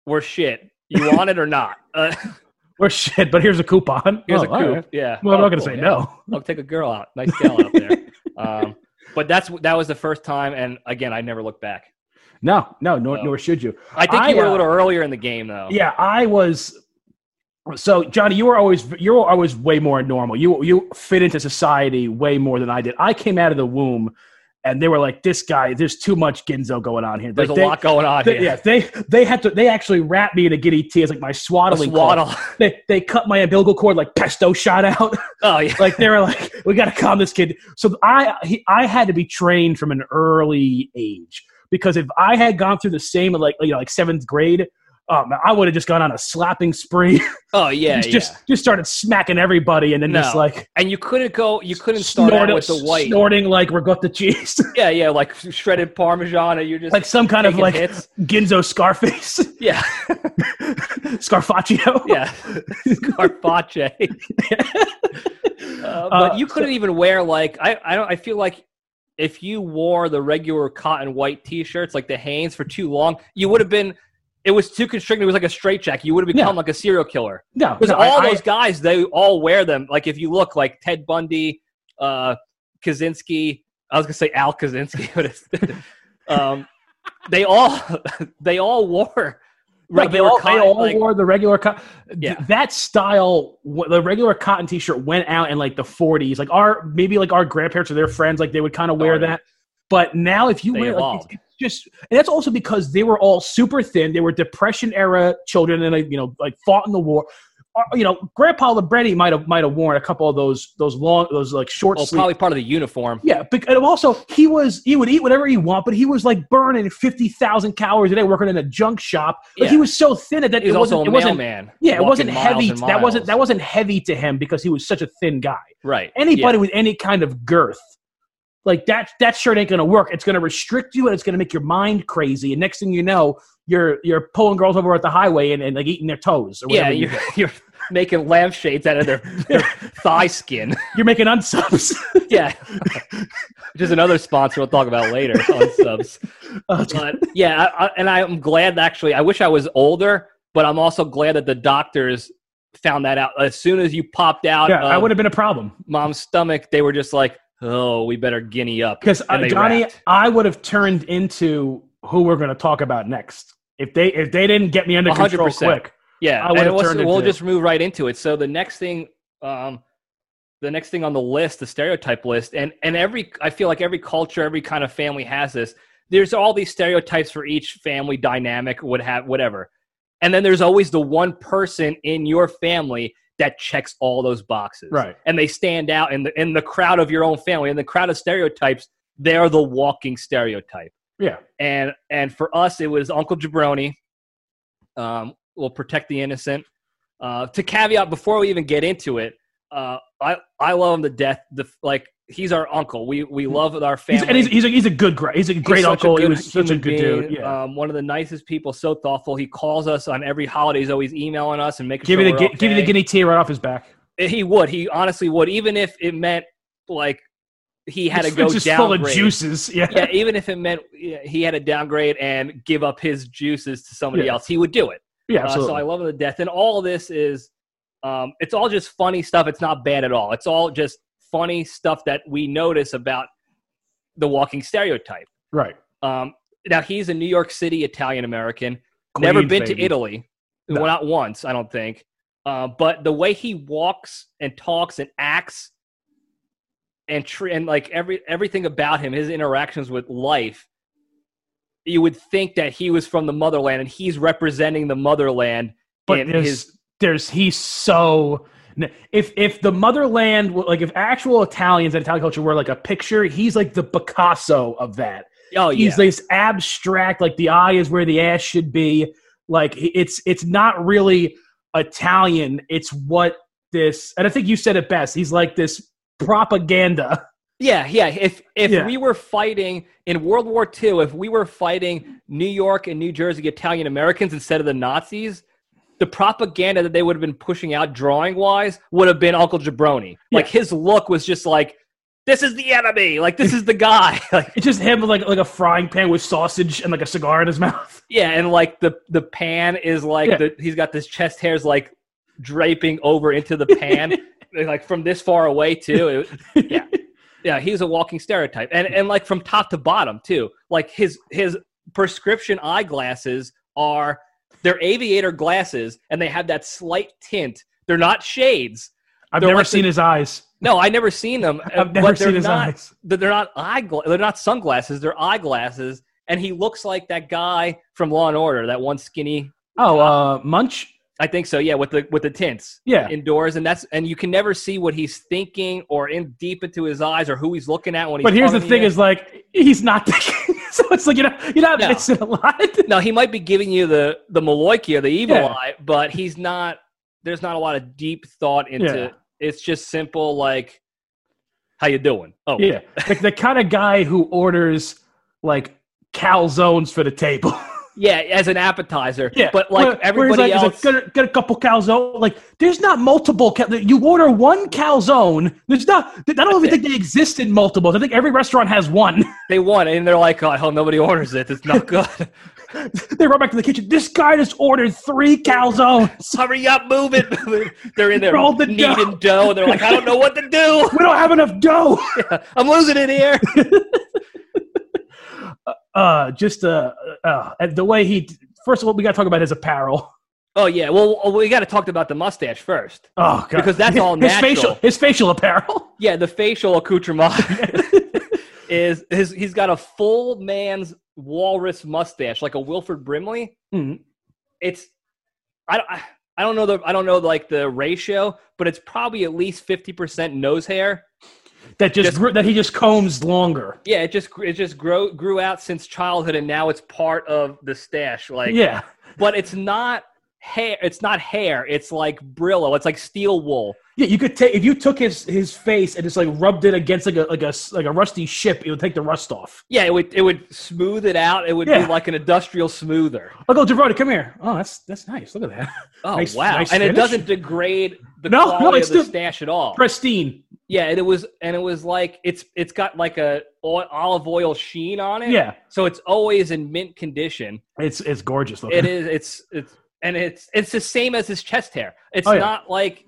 we're shit. You want it or not? Uh, *laughs* or shit, but here's a coupon. here's Oh, a all coup. right. Yeah. Well, I'm Oh, not going to cool, say yeah. no. I'll take a girl out. Nice gal out there. *laughs* Um, but that's that was the first time, and again, I never looked back. No, no, nor, No. nor should you. I think I, you were a uh, little earlier in the game, though. Yeah, I was. So, Johnny, you were always you were always way more normal. You you fit into society way more than I did. I came out of the womb, and they were like, "This guy, there's too much Ginzo going on here." There's Like, a they- lot going on they- here. yeah, they they had to. They actually wrapped me in a giddy tee as like my swaddling swaddle. cord. They they cut my umbilical cord like pesto shot out. Oh yeah. *laughs* like they were like, "We got to calm this kid." So I he, I had to be trained from an early age because if I had gone through the same like you know like seventh grade. Um, I would have just gone on a slapping spree. *laughs* Oh yeah. just, yeah. just just started smacking everybody, and then just like and you couldn't go. You couldn't start out snorting, with the white. snorting like ricotta cheese, *laughs* Yeah, yeah, like shredded parmesan, and you're just like some kind of like hits. Ginzo Scarface, *laughs* Yeah, Scarfaccio. yeah, carpaccio. uh, but Uh, you couldn't even wear like I. I don't. I feel like if you wore the regular cotton white T-shirts like the Hanes for too long, you would have been. It was too constricting. It was like a straitjacket. You would have become Yeah. like a serial killer. no, Because no, all I- I- those guys, they all wear them. Like if you look like Ted Bundy, uh, Kaczynski, I was gonna say Al Kaczynski, *laughs* but it's um, they all *laughs* they all wore regular they all, cotton, they all like- wore the regular cotton. Yeah. That style, the regular cotton T-shirt went out in like the 40s. Like our maybe like our grandparents or their friends, like they would kind of wear Oh, yeah. that. But now, if you They wear, like, it's just, and that's also because they were all super thin. They were Depression era children, and like you know, like fought in the war. Uh, You know, Grandpa Libretti might have might have worn a couple of those those long those like short well, probably part of the uniform. yeah, bec- and also he was he would eat whatever he want, but he was like burning fifty thousand calories a day working in a junk shop. But Yeah. he was so thin that He it was wasn't it wasn't yeah it wasn't heavy. That wasn't that wasn't heavy to him because he was such a thin guy. right. Anybody Yeah. with any kind of girth. Like that, that shirt ain't gonna work. It's gonna restrict you, and it's gonna make your mind crazy. And next thing you know, you're you're pulling girls over at the highway and, and like eating their toes. Or Yeah, whatever you you're, do. you're making lampshades out of their, *laughs* their thigh skin. *laughs* you're making unsubs. *laughs* yeah, which is another sponsor we'll talk about later Unsubs. Oh, But yeah, I, I, and I'm glad actually. I wish I was older, but I'm also glad that the doctors found that out as soon as you popped out. yeah, I would have been a problem. mom's stomach. They were just like, "Oh, we better guinea up." Because they Johnny, wrapped. I would have turned into who we're going to talk about next if they if they didn't get me under control 100%. quick. Yeah, I would and have turned we'll into- just move right into it. So the next thing, um, the next thing on the list, the stereotype list, and and every I feel like every culture, every kind of family has this. There's all these stereotypes for each family dynamic, would have whatever, and then there's always the one person in your family that checks all those boxes, Right. And they stand out in the in the crowd of your own family, in the crowd of stereotypes. They're the walking stereotype Yeah. and and for us it was uncle jabroni um, will protect the innocent uh, to caveat before we even get into it uh, i i love him to death the like he's our uncle we we love our He's, family and he's, he's, a, he's a good he's a great He's uncle. he good was such a good dude. Yeah. um, one of the nicest people so thoughtful he calls us on every holiday he's always emailing us and making give sure you the we're give you the guinea tee right off his back. he would he honestly would even if it meant like he had to go just downgrade full of juices. Yeah. yeah, even if it meant he had to downgrade and give up his juices to somebody Yeah. else, he would do it. Yeah, Uh, so I love him to death. And all of this is, um, it's all just funny stuff. It's not bad at all. It's all just funny stuff that we notice about the walking stereotype. right. Um, now he's a New York City Italian American. Never been to. Italy. No. Well, not once, I don't think. Uh, but the way he walks and talks and acts and tr- and like every everything about him, his interactions with life, you would think that he was from the motherland and he's representing the motherland But in there's his there's he's so if if the motherland like if actual Italians and Italian culture were like a picture, he's like the Picasso of that. oh yeah he's this abstract like the eye is where the ass should be like it's it's not really italian it's what this and i think you said it best he's like this propaganda Yeah, yeah. If if Yeah. we were fighting in World War II, if we were fighting New York and New Jersey Italian Americans instead of the Nazis, the propaganda that they would have been pushing out drawing wise would have been Uncle Jabroni. Like his look was just like, this is the enemy. Like this is the guy. *laughs* like it's just him with like like a frying pan with sausage and like a cigar in his *laughs* mouth yeah, and like the the pan is like Yeah. the he's got this chest hairs like draping over into the pan, *laughs* like from this far away too. It- yeah yeah he's a walking stereotype and and like from top to bottom too like his his prescription eyeglasses are they're aviator glasses and they have that slight tint. They're not shades. I've They're never like seen the- his eyes. No i never seen them *laughs* i've never but seen his not, eyes. they're not eyegla- they're not sunglasses they're eyeglasses and he looks like that guy from law and order that one skinny oh uh munch? I think so yeah with the with the tints yeah. indoors and that's and you can never see what he's thinking or in deep into his eyes or who he's looking at when he's but here's the thing is like he's not *laughs* thinking *laughs* so it's like you're not you're not No. missing a lot No, he might be giving you the the Maloikia, the evil Yeah. eye, but he's not. There's not a lot of deep thought into. Yeah. It's just simple, like, how you doing? Oh, Yeah, like the kind of guy who orders like calzones for the table. *laughs* yeah, as an appetizer. yeah, but like Where- everybody like, he's like, else. get, a, get a couple calzone. Like, there's not multiple. Cal- you order one calzone. There's not. I don't even think they exist in multiples. I think every restaurant has one. *laughs* they want and they're like, oh, hope nobody orders it. It's not good. *laughs* they run back to the kitchen. This guy just ordered three calzones. *laughs* Hurry up, move it. they're in there Roll the kneading dough. and They're like, I don't know what to do. We don't have enough dough. I'm losing it here. Uh, just uh, uh, the way he first of all, we got to talk about his apparel. Oh yeah, well oh, we got to talk about the mustache first. Oh, God. Because that's all his facial, his facial apparel. *laughs* Yeah, the facial accoutrement *laughs* *laughs* is his. He's got a full man's walrus mustache, like a Wilford Brimley. Mhm. It's I don't I don't know the I don't know like the ratio, but it's probably at least fifty percent nose hair. That just, Just- grew, that he just combs longer. Yeah, it just it just grow grew out since childhood, and now it's part of the stash. Like, yeah, but it's not hair. It's not hair. It's like Brillo. It's like steel wool. yeah. You could take if you took his his face and just like rubbed it against like a like a like a rusty ship, it would take the rust off. Yeah, it would it would smooth it out. It would Yeah. be like an industrial smoother. I'll go, Jabroni, come here. Oh, that's that's nice. Look at that, Oh *laughs* Nice- wow! nice and it doesn't degrade the No, no, quality it's of the still- stash at all. pristine. Yeah, and it was and it was like it's it's got like a olive oil sheen on it. Yeah, so it's always in mint condition. it's it's gorgeous looking. It is. It's it's and it's it's the same as his chest hair. It's Oh, yeah. not like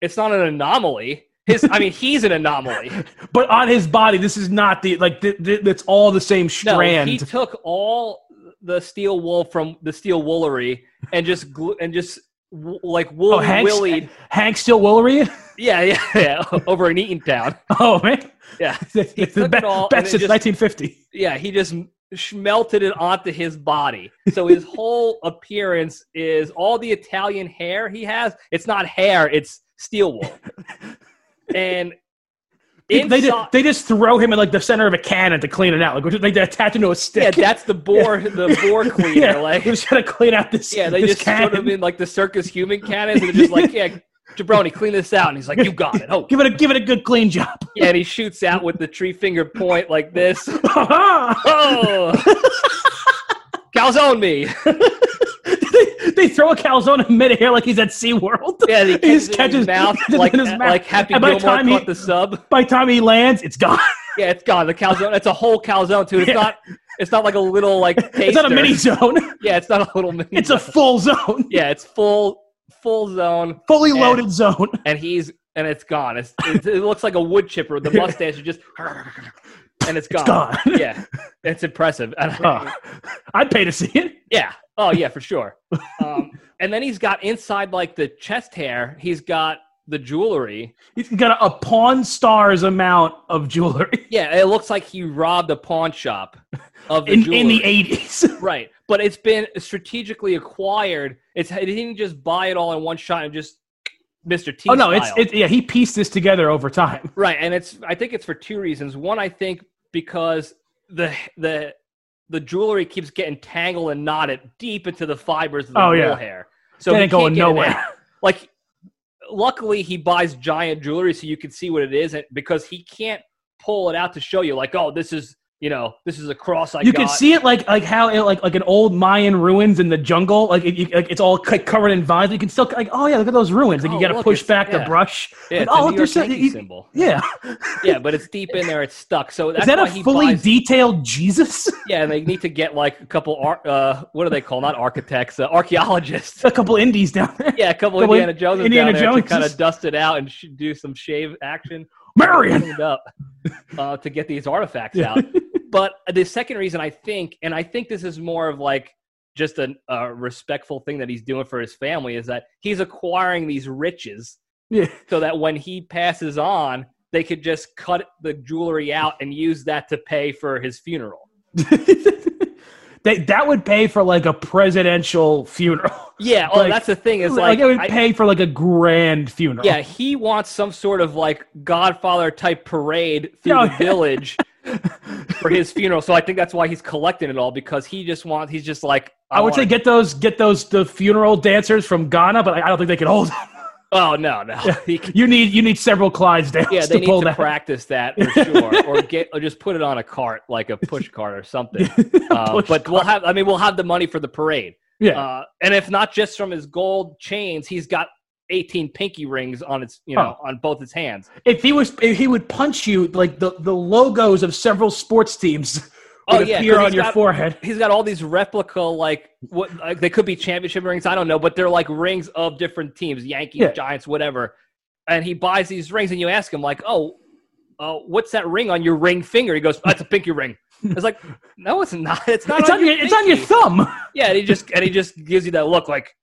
it's not an anomaly. His, I mean, he's an anomaly. *laughs* But on his body, this is not the like. Th- th- it's all the same No, strand. he took all the steel wool from the steel woolery and just glue and just w- like wool oh, Hank, still Woolery? *laughs* Yeah, yeah, yeah. *laughs* Over in Eatontown. *laughs* Oh man, Yeah, it's He the be- best since just- 1950. yeah. He just melted it onto his body. So his whole appearance is all the Italian hair he has. It's not hair. It's steel wool. And They, they, just, they just throw him in like the center of a cannon to clean it out. Like they, attach him to a stick. yeah, that's the bore, *laughs* the bore cleaner. yeah, Like, just gonna clean out this. yeah, they this just cannon. put him in like the circus human cannon. and they're just like, yeah, Jabroni, clean this out. And he's like, you got it. Oh, *laughs* Give it a give it a good clean job. yeah, and he shoots out with the tree finger point like this. *laughs* Oh, calzone me. They throw a calzone in midair like he's at SeaWorld. Yeah, he *laughs* just catches in his mouth catches like, mouth. like Happy And by the Gilmore time caught he- the sub. By the time he lands, it's gone. *laughs* Yeah, it's gone. The calzone. It's a whole calzone too. It's Yeah. not. It's not like a little like. *laughs* It's not a mini zone. Yeah, it's not a little mini. It's a full zone. Yeah, it's full full zone, Fully And- loaded zone. and he's and it's gone. It's, it, it looks like a wood chipper. The mustache is just. And it's gone. gone. Yeah, *laughs* it's impressive. *laughs* Oh, I'd pay to see it. Yeah. Oh yeah, for sure. *laughs* Um, and then he's got inside like the chest hair. He's got the jewelry. He's got a, a pawn star's amount of jewelry Yeah, it looks like he robbed a pawn shop of the in, jewelry. in the 80s. right, but it's been strategically acquired. It's he didn't just buy it all in one shot and just Mr. T. oh no, it's it, yeah. He pieced this together over time. right, and it's I think it's for two reasons. One, I think because the the the jewelry keeps getting tangled and knotted deep into the fibers of the Oh, yeah. hair. So he ain't going nowhere. *laughs* like luckily he buys giant jewelry so you can see what it is and because he can't pull it out to show you like oh this is you know this is a cross i You got. can see it like like how it, like like an old Mayan ruins in the jungle. Like, it, you, like it's all like covered in vines. You can still like oh yeah, look at those ruins. Like Oh, you got to push back the brush. yeah, Like, it's oh, a look, there's a- symbol Yeah, *laughs* yeah but it's deep in there it's stuck so that's is that a fully buys, detailed Jesus? *laughs* yeah and they need to get like a couple ar- uh what are they called not architects uh, archaeologists a couple indies down there. yeah a couple *laughs* Couple indiana joneses Indiana down there to kind of dust it out and sh- do some shave action Marion. up uh, to get these artifacts Yeah. out. But the second reason I think, and I think this is more of like just a, a respectful thing that he's doing for his family, is that he's acquiring these riches Yeah. so that when he passes on, they could just cut the jewelry out and use that to pay for his funeral. *laughs* they, that would pay for like a presidential funeral. *laughs* Yeah, oh, Like- that's the thing. Is like, like, it would I- pay for like a grand funeral. yeah, he wants some sort of like Godfather type parade through Oh, the village *laughs* for his funeral. So I think that's why he's collecting it all because he just wants. He's just like I would say get those get those the funeral dancers from Ghana, but I don't think they can hold. Oh no, no. He- You need you need several Clydesdales yeah, to they need pull to that. practice that for sure, or get or just put it on a cart like a push *laughs* cart or something. *laughs* Uh, but we'll have. I mean, we'll have the money for the parade. yeah, Uh, and if not just from his gold chains, he's got 18 pinky rings on its, you know, on both his hands. if he was if he would punch you like the the logos of several sports teams *laughs* Oh, yeah, appear on your got- forehead. He's got all these replica like what like they could be championship rings. I don't know, but they're like rings of different teams, Yankees, Yeah. Giants, whatever. And he buys these rings, and you ask him like, "Oh, uh, what's that ring on your ring finger?" He goes, "That's a pinky ring." It's like, *laughs* no, it's not. It's not. It's on your it's on your thumb. Yeah, and he just and he just gives you that look like,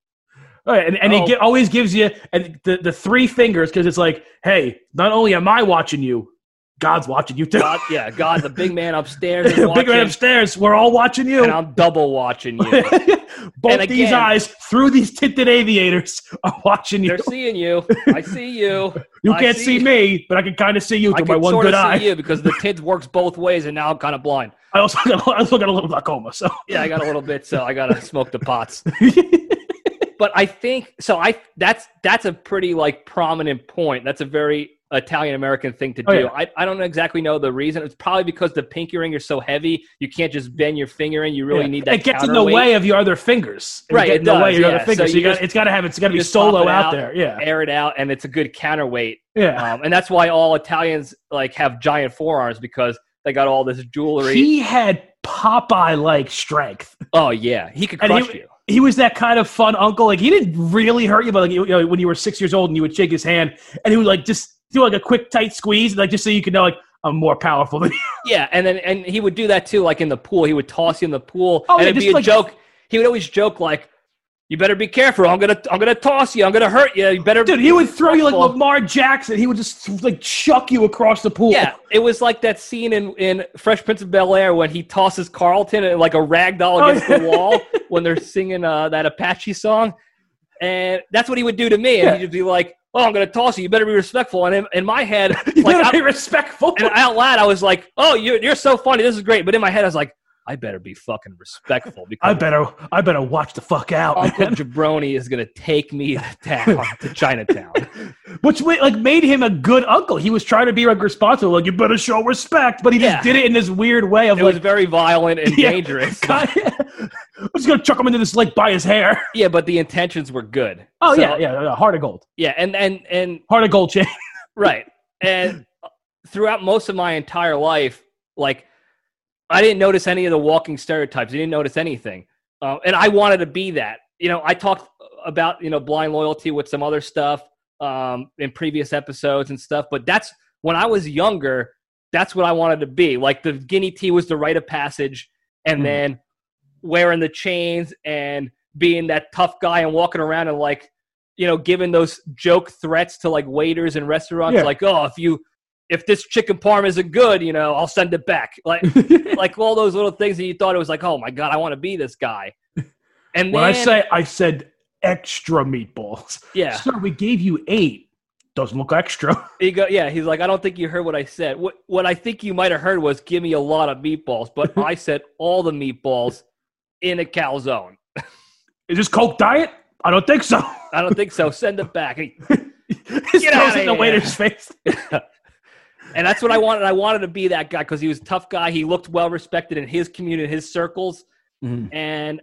And, and Oh. he always gives you and the, the three fingers because it's like, hey, not only am I watching you, God's watching you too. God, yeah, God, the big man upstairs is *laughs* Big man upstairs, we're all watching you. and I'm double watching you. *laughs* Both And these eyes through these tinted aviators *laughs* are watching you. They're seeing you. I see you. You I can't see, me, but I can kind of see you through my one good eye. you because the tint works both ways, and now I'm kind of blind. I also got, I also got a little glaucoma, so Yeah, I got a little bit, so I gotta smoke the pots. But I think so. I that's that's a pretty like prominent point. That's a very Italian American thing to do. Oh, yeah. I, I don't exactly know the reason. It's probably because the pinky ring is so heavy, you can't just bend your finger in. You really Yeah. need that. It gets in the way of your other fingers. It Right, gets it in the way does, of your yeah. other fingers. So So you you got, just- it's got to have it's got to be solo out, out. there. Yeah, air it out, and it's a good counterweight. yeah. Um, and that's why all Italians like have giant forearms because they got all this jewelry. he had Popeye like strength. oh yeah, he could crush he- you. He was that kind of fun uncle. Like he didn't really hurt you, but like you know, when you were six years old and you would shake his hand, and he would like just do like a quick tight squeeze, like just so you could know like I'm more powerful than *laughs* you. Yeah, and then and he would do that too, like in the pool. He would toss you in the pool, Oh, and yeah, it'd be a like- joke. He would always joke like, "You better be careful. I'm gonna I'm gonna toss you. I'm gonna hurt you. You better." Dude, he would throw you like Respectful." Lamar Jackson. He would just like chuck you across the pool. Yeah, it was like that scene in, in Fresh Prince of Bel Air when he tosses Carlton and like a rag doll Oh, against yeah. the wall *laughs* when they're singing uh, that Apache song. And that's what he would do to me. And Yeah. he'd be like, Oh, I'm going to toss you. You better be respectful. And in, in my head, *laughs* you like, better I- be respectful. and out loud, I was like, Oh, you're, you're so funny. This is great. But in my head, I was like, I better be fucking respectful *laughs* I because better, I better watch the fuck out, Uncle man. Jabroni is going to take me to *laughs* town, to Chinatown. *laughs* Which like made him a good uncle. He was trying to be like responsible, like you better show respect, but he just did it in this weird way of It like was very violent and Yeah. dangerous. God, I'm just gonna chuck him into this lake by his hair. Yeah, but the intentions were good. Oh So- yeah, yeah, yeah, heart of gold, Yeah, and and and heart of gold chain. right. And throughout most of my entire life, like I didn't notice any of the walking stereotypes. I didn't notice anything, uh, and I wanted to be that. You know, I talked about you know blind loyalty with some other stuff um, in previous episodes and stuff. But that's when I was younger. That's what I wanted to be. Like the guinea tee was the rite of passage, and Mhm. then wearing the chains and being that tough guy and walking around and like you know giving those joke threats to like waiters and restaurants Yeah. like oh if you if this chicken parm isn't good you know i'll send it back like *laughs* like all those little things that you thought it was like oh my god i want to be this guy and when then I say I said extra meatballs, yeah sir, we gave you eight. Doesn't look extra. *laughs* he go yeah he's like i don't think you heard what i said what what i think you might have heard was give me a lot of meatballs but *laughs* i said all the meatballs in a calzone Is this Coke diet? I don't think so. i don't think so send it back His Get outta in the waiter's face. And that's what i wanted i wanted to be that guy because he was a tough guy he looked well respected in his community his circles And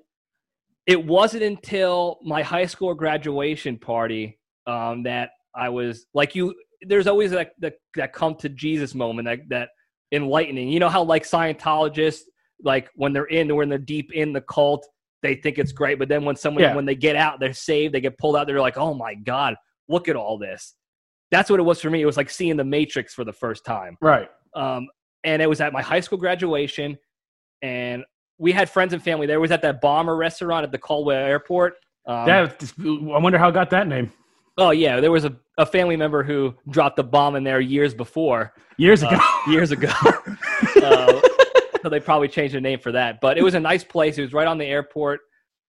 it wasn't until my high school graduation party um, that I was like you. There's always that that, that come to Jesus moment that that enlightening. You know how like Scientologists, like when they're in, when they're deep in the cult, they think it's great, but then when someone Yeah. when they get out, they're saved, they get pulled out, they're like, oh my god, look at all this. That's what it was for me. It was like seeing the Matrix for the first time. Right. Um, and it was at my high school graduation, and we had friends and family there. It was at that bomber restaurant at the Caldwell Airport. Um, That, I wonder how it got that name. oh yeah, there was a, a family member who dropped a bomb in there years before, Years ago. uh, *laughs* years ago. *laughs* uh, so they probably changed the name for that. But it was a nice place. It was right on the airport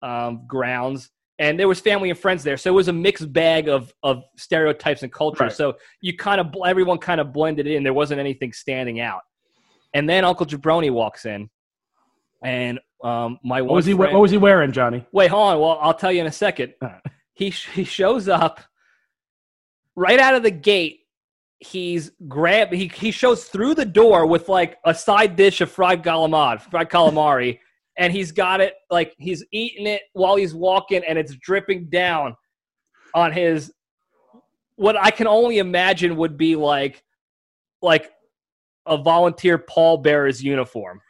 um, grounds, and there was family and friends there. So it was a mixed bag of of stereotypes and culture. Right. So you kind of everyone kind of blended in. There wasn't anything standing out. And then Uncle Jabroni walks in, and um, my what was he? friend, What was he wearing, Johnny? Wait, hold on. Well, I'll tell you in a second. Right. He he shows up right out of the gate. He's grab he he shows through the door with like a side dish of fried calamari, fried calamari, and he's got it like he's eating it while he's walking, and it's dripping down on his what I can only imagine would be like like a volunteer pallbearer's uniform.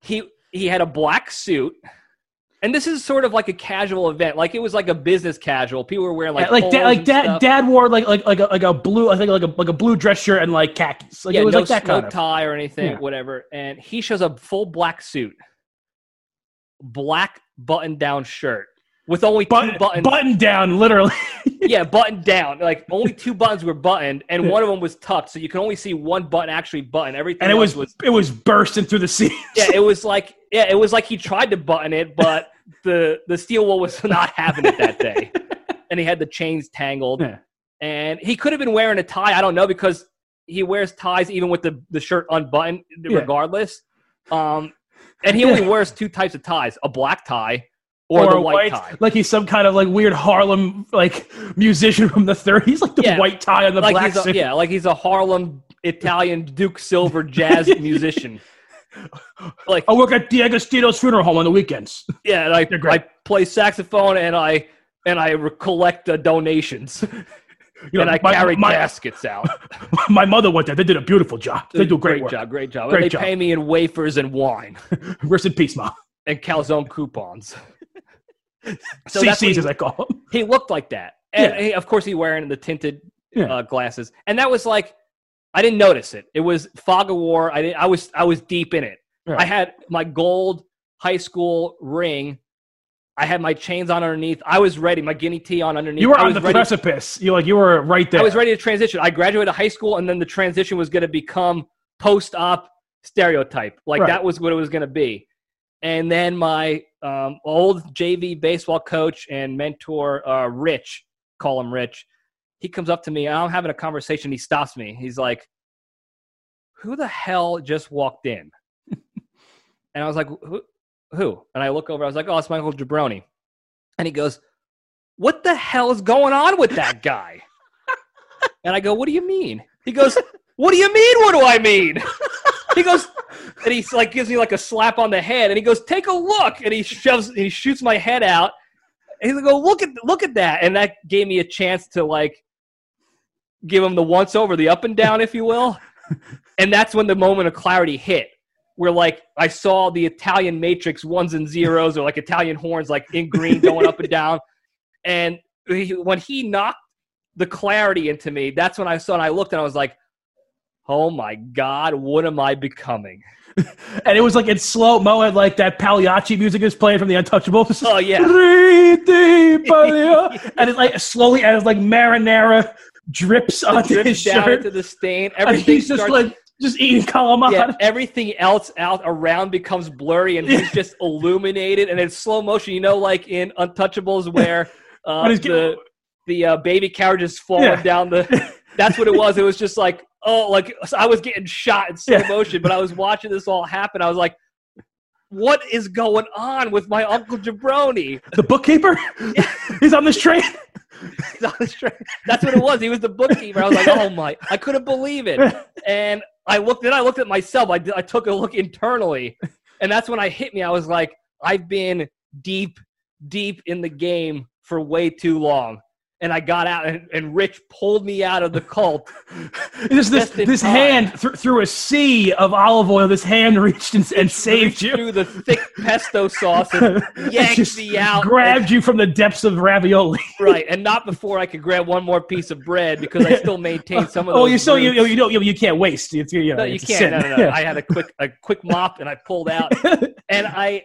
He he had a black suit And this is sort of like a casual event, like it was like a business casual. People were wearing like Yeah, like dad, polos like dad, stuff. dad wore like like like a, like a blue, I think like a like a blue dress shirt and like khakis. Like yeah, it was no, like that no kind of. tie or anything, Yeah. whatever. And he shows up full black suit, black button down shirt with only two Button, buttons. button down, literally. *laughs* yeah, button down. Like only *laughs* two buttons were buttoned, and one of them was tucked, so you can only see one button actually buttoned. Everything and it else was, it was bursting through the seams. yeah, it was like *laughs* yeah, it was like he tried to button it, but the the steel wool was not having it that day, and he had the chains tangled. Yeah. And he could have been wearing a tie. I don't know because he wears ties even with the, the shirt unbuttoned, Yeah. regardless. Um, and he *laughs* only wears two types of ties: a black tie or, the a white, tie. like he's some kind of like weird Harlem like musician from the 30s, *laughs* like the Yeah. white tie and the Like black he's a, yeah, like he's a Harlem Italian Duke Silver *laughs* jazz musician. Like I work at D'Agostino's funeral home on the weekends. Yeah, and I, I play saxophone and I and I collect uh, donations You know, and I my, carry my, caskets out. *laughs* my mother went there. They did a beautiful job. They do great, great job, great job. Great and they job. pay me in wafers and wine *laughs* Rest in peace, mom. and calzone coupons. *laughs* So CCs, as I call them. he looked like that, and Yeah. he, of course he wearing the tinted Yeah. uh, glasses, and that was like I didn't notice it. It was fog of war. I didn't. I was I was deep in it. Right. I had my gold high school ring. I had my chains on underneath. I was ready. My guinea tee on underneath. You were on the ready. precipice. You like you were right there. I was ready to transition. I graduated high school, and then the transition was going to become post-op stereotype. Like Right. that was what it was going to be. And then my um, old JV baseball coach and mentor, uh, Rich, call him Rich. He comes up to me. I'm having a conversation. He stops me. He's like, "Who the hell just walked in?" *laughs* and I was like, "Who?" And I look over. I was like, "Oh, it's Michael Jabroni." And he goes, "What the hell is going on with that guy?" *laughs* And I go, "What do you mean?" He goes, "What do you mean? What do I mean?" He goes, and he's like gives me like a slap on the head, and he goes, "Take a look," and he shoves, and he shoots my head out. And he's like, "Oh, look at look at that!" And that gave me a chance to like give him the once over, the up and down, if you will. *laughs* And that's when the moment of clarity hit, where like I saw the Italian matrix ones and zeros, or like Italian horns, like in green going up and down. *laughs* And he, when he knocked the clarity into me, that's when I saw and I looked and I was like, "Oh my God, what am I becoming?" *laughs* and it was like in slow mo, and like that Pagliacci music is playing from the Untouchables. Oh yeah, *laughs* and it like slowly, as like marinara drips onto his drips down shirt, into the stain. and Everything he's just starts, like just eating calamari. yeah, everything else out around becomes blurry, and he's just illuminated, and it's slow motion. You know, like in Untouchables, where uh, the getting- the uh, baby carriage is falling Yeah. down the. *laughs* That's what it was. It was just like oh, like I was getting shot in slow Yeah. motion, but I was watching this all happen. I was like. What is going on with my uncle Jabroni? the bookkeeper, *laughs* he's on this train. *laughs* He's on the train. That's what it was. He was the bookkeeper. I was like, oh my, I couldn't believe it. And I looked, then I looked at myself. I, did, I took a look internally, and that's when I hit me. I was like, I've been deep, deep in the game for way too long. And I got out, and, and Rich pulled me out of the cult. *laughs* This this this time. hand th- through a sea of olive oil. This hand reached and, and saved reached you. through the thick *laughs* pesto sauce and yanked Just me out. grabbed you from the depths of ravioli. right, and not before I could grab one more piece of bread because I *laughs* still maintained some of. Oh, you still you roots. you don't you, you can't waste. It's, you know, No, you can't. No, no, no. I had a quick a quick mop and I pulled out and I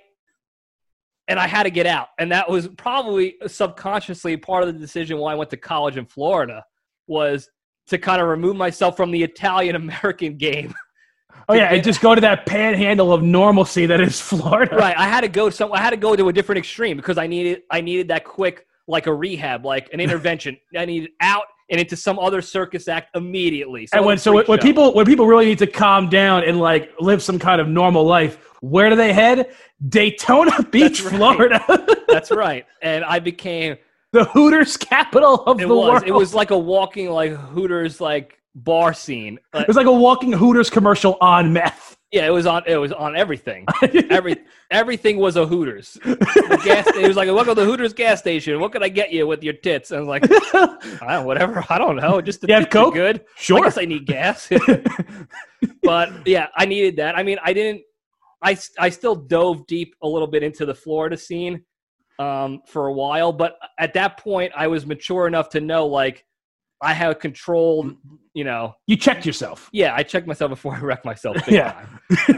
and I had to get out. And that was probably subconsciously part of the decision why I went to college in Florida was to kind of remove myself from the Italian American game. oh yeah, and just go to that panhandle of normalcy that is Florida. right. I had to go some I had to go to a different extreme because I needed I needed that quick like a rehab, like an *laughs* intervention. I needed out and into some other circus act immediately. And when so when, show. people when people really need to calm down and like live some kind of normal life, where do they head? Daytona Beach, right. Florida, *laughs* That's right. And I became the Hooters capital of It the was. world. It was like a walking like Hooters like bar scene. Uh, *laughs* It was like a walking Hooters commercial on meth. yeah, it was on. It was on everything. *laughs* Every everything was a Hooters. Gas. It was like, welcome to the Hooters gas station. What can I get you with your tits? And I was like, I don't, whatever. I don't know. Just the You have Coke? good. I Sure. guess I need gas. but yeah, I needed that. I mean, I didn't. I I still dove deep a little bit into the Florida scene, um, for a while. But at that point, I was mature enough to know like I had controlled, you know. You checked yourself. Yeah, I checked myself before I wrecked myself. Yeah.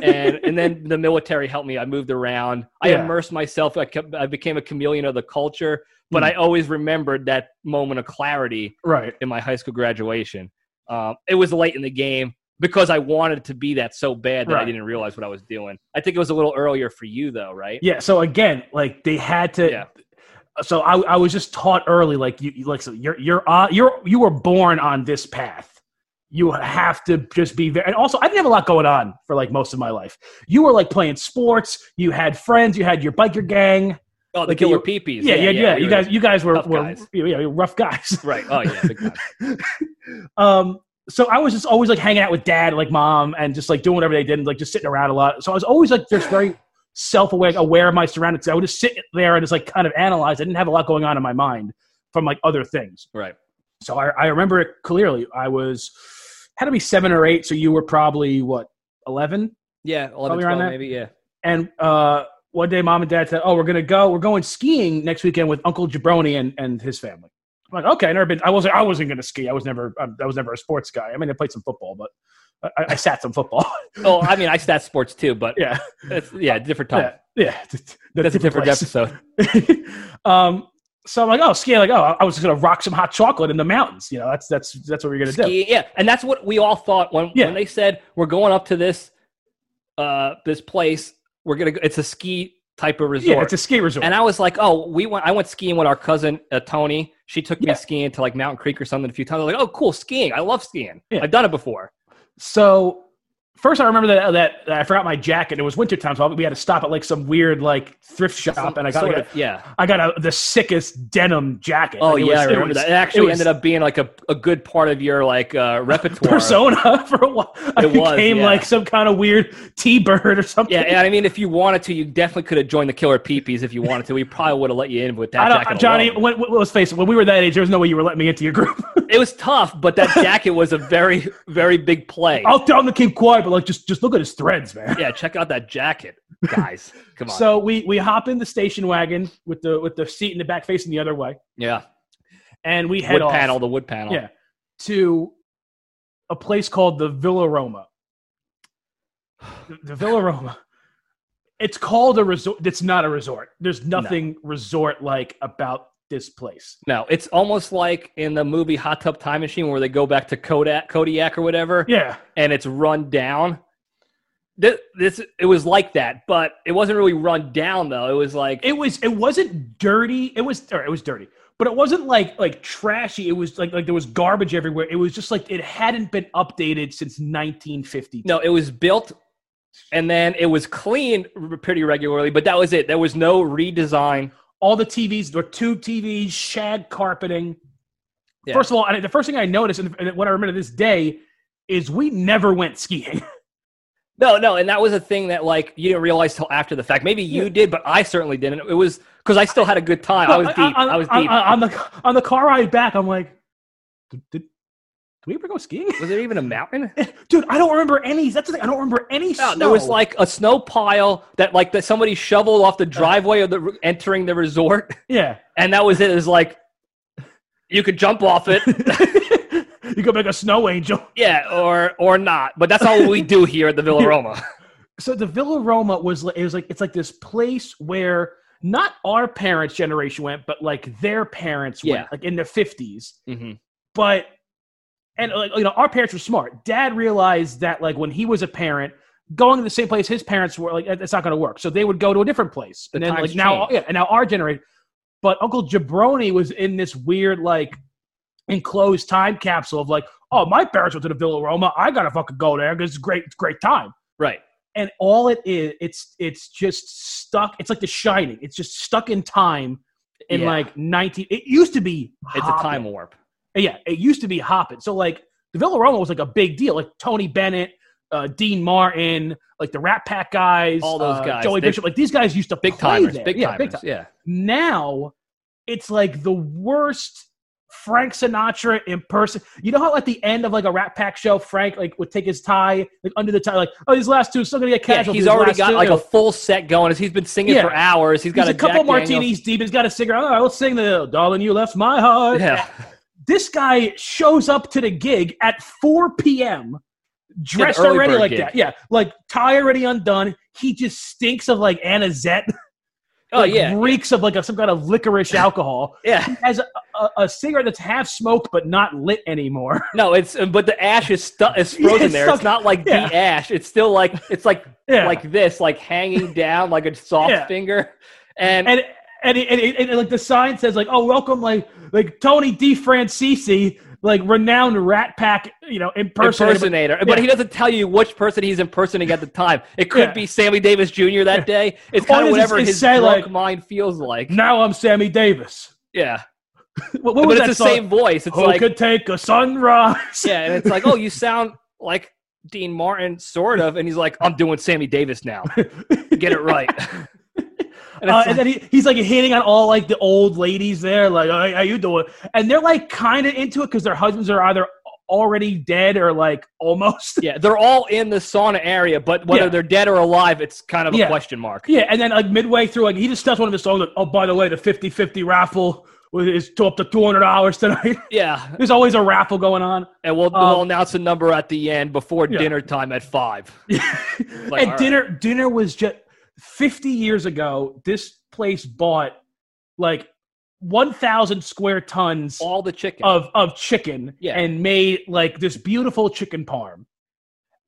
and and then the military helped me. I moved around. I Yeah. immersed myself. I, kept, I became a chameleon of the culture. But Mm. I always remembered that moment of clarity Right. in my high school graduation. Um, it was late in the game because I wanted to be that so bad that I didn't realize what I was doing. I think it was a little earlier for you though, right? Yeah. So again, like they had to. Yeah. So I, I was just taught early, like you, like so you're you're uh, you're you were born on this path. You have to just be very. And also, I didn't have a lot going on for like most of my life. You were like playing sports. You had friends. You had your biker gang. Oh, the Like, killer peepees. Yeah, yeah, yeah. we You guys, you guys were, were guys. yeah, yeah, rough guys. Right. Oh yeah, big time. *laughs* um, so I was just always like hanging out with dad, like mom, and just like doing whatever they did, and like just sitting around a lot. So I was always like just very self-aware, aware of my surroundings. I would just sit there and just like kind of analyze. I didn't have a lot going on in my mind from like other things. Right. So I, I remember it clearly. I was had to be seven or eight. So you were probably what eleven? Yeah, 11, Probably around 12 that. maybe. Yeah. And uh, one day, mom and dad said, "Oh, we're gonna go. We're going skiing next weekend with Uncle Jabroni and, and his family." I'm like, "Okay, I never been. I wasn't. I wasn't gonna ski. I was never. um, I was never a sports guy. I mean, I played some football, but I, I sat some football. *laughs* Oh, I mean, I sat sports too, but yeah, yeah, different time. yeah, yeah. That's a different place. episode. *laughs* um, so I'm like, oh, skiing. Like, oh, I was just gonna rock some hot chocolate in the mountains. You know, that's that's that's what we're gonna do. Yeah, and that's what we all thought when Yeah. when they said we're going up to this uh this place. We're gonna. go It's a ski type of resort. Yeah, it's a ski resort. and I was like, oh, we went. I went skiing with our cousin uh, Tony. She took me skiing to like Mountain Creek or something a few times. I was like, oh, cool, skiing. I love skiing. Yeah. I've done it before. So first, I remember that, that I forgot my jacket. It was wintertime, so we had to stop at like some weird like thrift shop, and I got like, of, yeah. I got a, the sickest denim jacket. Oh Like, yeah, was- I it remember was- that. It actually was ended up being like a, a good part of your like uh, repertoire. persona *laughs* for a while. I It was, became yeah. like some kind of weird T-bird or something. Yeah, and I mean, if you wanted to, you definitely could have joined the Killer Peepees if you wanted to. We probably would have let you in with that I don't, jacket. Johnny. When, when- let's face it. When we were that age, there was no way you were letting me into your group. *laughs* it was tough, but that jacket was a very, very big play. I'll tell him to keep quiet, but like just just look at his threads, man. Yeah, check out that jacket, guys. *laughs* Come on. So we we hop in the station wagon with the with the seat in the back facing the other way, yeah, and we head wood off. panel, the wood panel. Yeah. to a place called the Villa Roma. The, the Villa Roma. It's called a resort. It's not a resort. There's nothing resort like about this place. No, it's almost like in the movie Hot Tub Time Machine where they go back to Kodak, Kodiak or whatever, Yeah. and it's run down. This, this it was like that, but it wasn't really run down though. It was like It was it wasn't dirty. It was or it was dirty. But it wasn't like like trashy. It was like like there was garbage everywhere. It was just like it hadn't been updated since 1950. no, it was built and then it was cleaned pretty regularly, but that was it. There was no redesign. All the TVs, there were tube TVs, shag carpeting. Yeah. First of all, and the first thing I noticed, and and what I remember this day, is we never went skiing. *laughs* No, no, and that was a thing that like you didn't realize till after the fact. Maybe you Yeah. did, but I certainly didn't. It was because I still had a good time. I was deep. On, I was on- deep. on- the on the car ride back. I'm like, did, did we ever go skiing? was there even a mountain? *laughs* Dude, I don't remember any. That's the thing. I don't remember any No, snow. there was like a snow pile that like that somebody shoveled off the driveway of the entering the resort, yeah. and that was it. It was like you could jump off it, *laughs* you could make a snow angel. yeah, or or not. But that's all we do here at the *laughs* Villa Roma. So the Villa Roma was it was like it's like this place where not our parents' generation went, but like their parents Yeah. went, like in the fifties. hmm But and like you know, our parents were smart. Dad realized that like when he was a parent, going to the same place his parents were like it's not going to work. So they would go to a different place. The and then like now, change. yeah, and now our generation. But Uncle Jabroni was in this weird like enclosed time capsule of like, oh, my parents went to the Villa Roma. I gotta fucking go there because it's great. It's great time Right. and all it is it's it's just stuck it's like the shining it's just stuck in time in Yeah. like 19 it used to be It's a time warp. Yeah it used to be hopping so like the Villa Roma was like a big deal like Tony Bennett uh, Dean Martin like the Rat Pack guys All those uh, guys. Joey They- Bishop like these guys used to Big play timers. there. Big yeah, timers. big time Yeah. now it's like the worst Frank Sinatra in person. You know how at the end of like a Rat Pack show, Frank like would take his tie like under the tie, like oh these last two still gonna get Yeah, casual. he's already got like a full set going. As he's been singing Yeah. for hours. He's got He's a, couple Jack martinis deep. He's got a cigarette. All right, let's sing the "Darling, You Left My Heart." Yeah, This guy shows up to the gig at 4 p.m. dressed already like gig. that. Yeah, like tie already undone. He just stinks of like anisette. *laughs* oh like, yeah, reeks of like a, some kind of licorice *laughs* alcohol. yeah. Has a, a, a cigarette that's half smoked but not lit anymore. *laughs* No, it's uh, but the ash is stu- is frozen it's there. stuck- It's not like yeah. the ash. It's still like it's like Yeah, like this, like hanging down like a soft Yeah. finger. And, and and, it, and, it, and, like the sign says like oh welcome like like Tony DeFrancisi like renowned Rat Pack you know impersonator. impersonator, yeah. but he doesn't tell you which person he's impersonating at the time. It could Yeah. be Sammy Davis Jr. that day. It's kind of whatever his say, drunk like- mind feels like. Now I'm Sammy Davis. Yeah, *laughs* What, what but it's the song? same voice. It's Who like could take a sunrise? yeah, and it's like oh, you *laughs* sound like Dean Martin, sort of, and he's like I'm doing Sammy Davis now. Get it right. *laughs* And Uh, and then he, he's like hitting on all like the old ladies there, like, "Hey, how you doing? And they're like kind of into it because their husbands are either already dead or like *laughs* almost. Yeah, they're all in the sauna area, but whether Yeah. they're dead or alive, it's kind of a Yeah. question mark. Yeah, and then like midway through, like he just starts one of his songs. Like, oh, by the way, the 50-50 raffle is up to two hundred dollars tonight. *laughs* Yeah, There's always a raffle going on. and we'll, Um, we'll announce a number at the end before Yeah. dinner time at five. *laughs* Like, and dinner dinner was just 50 years ago. This place bought like 1,000 square tons All the chicken. of of chicken Yeah. and made like this beautiful chicken parm.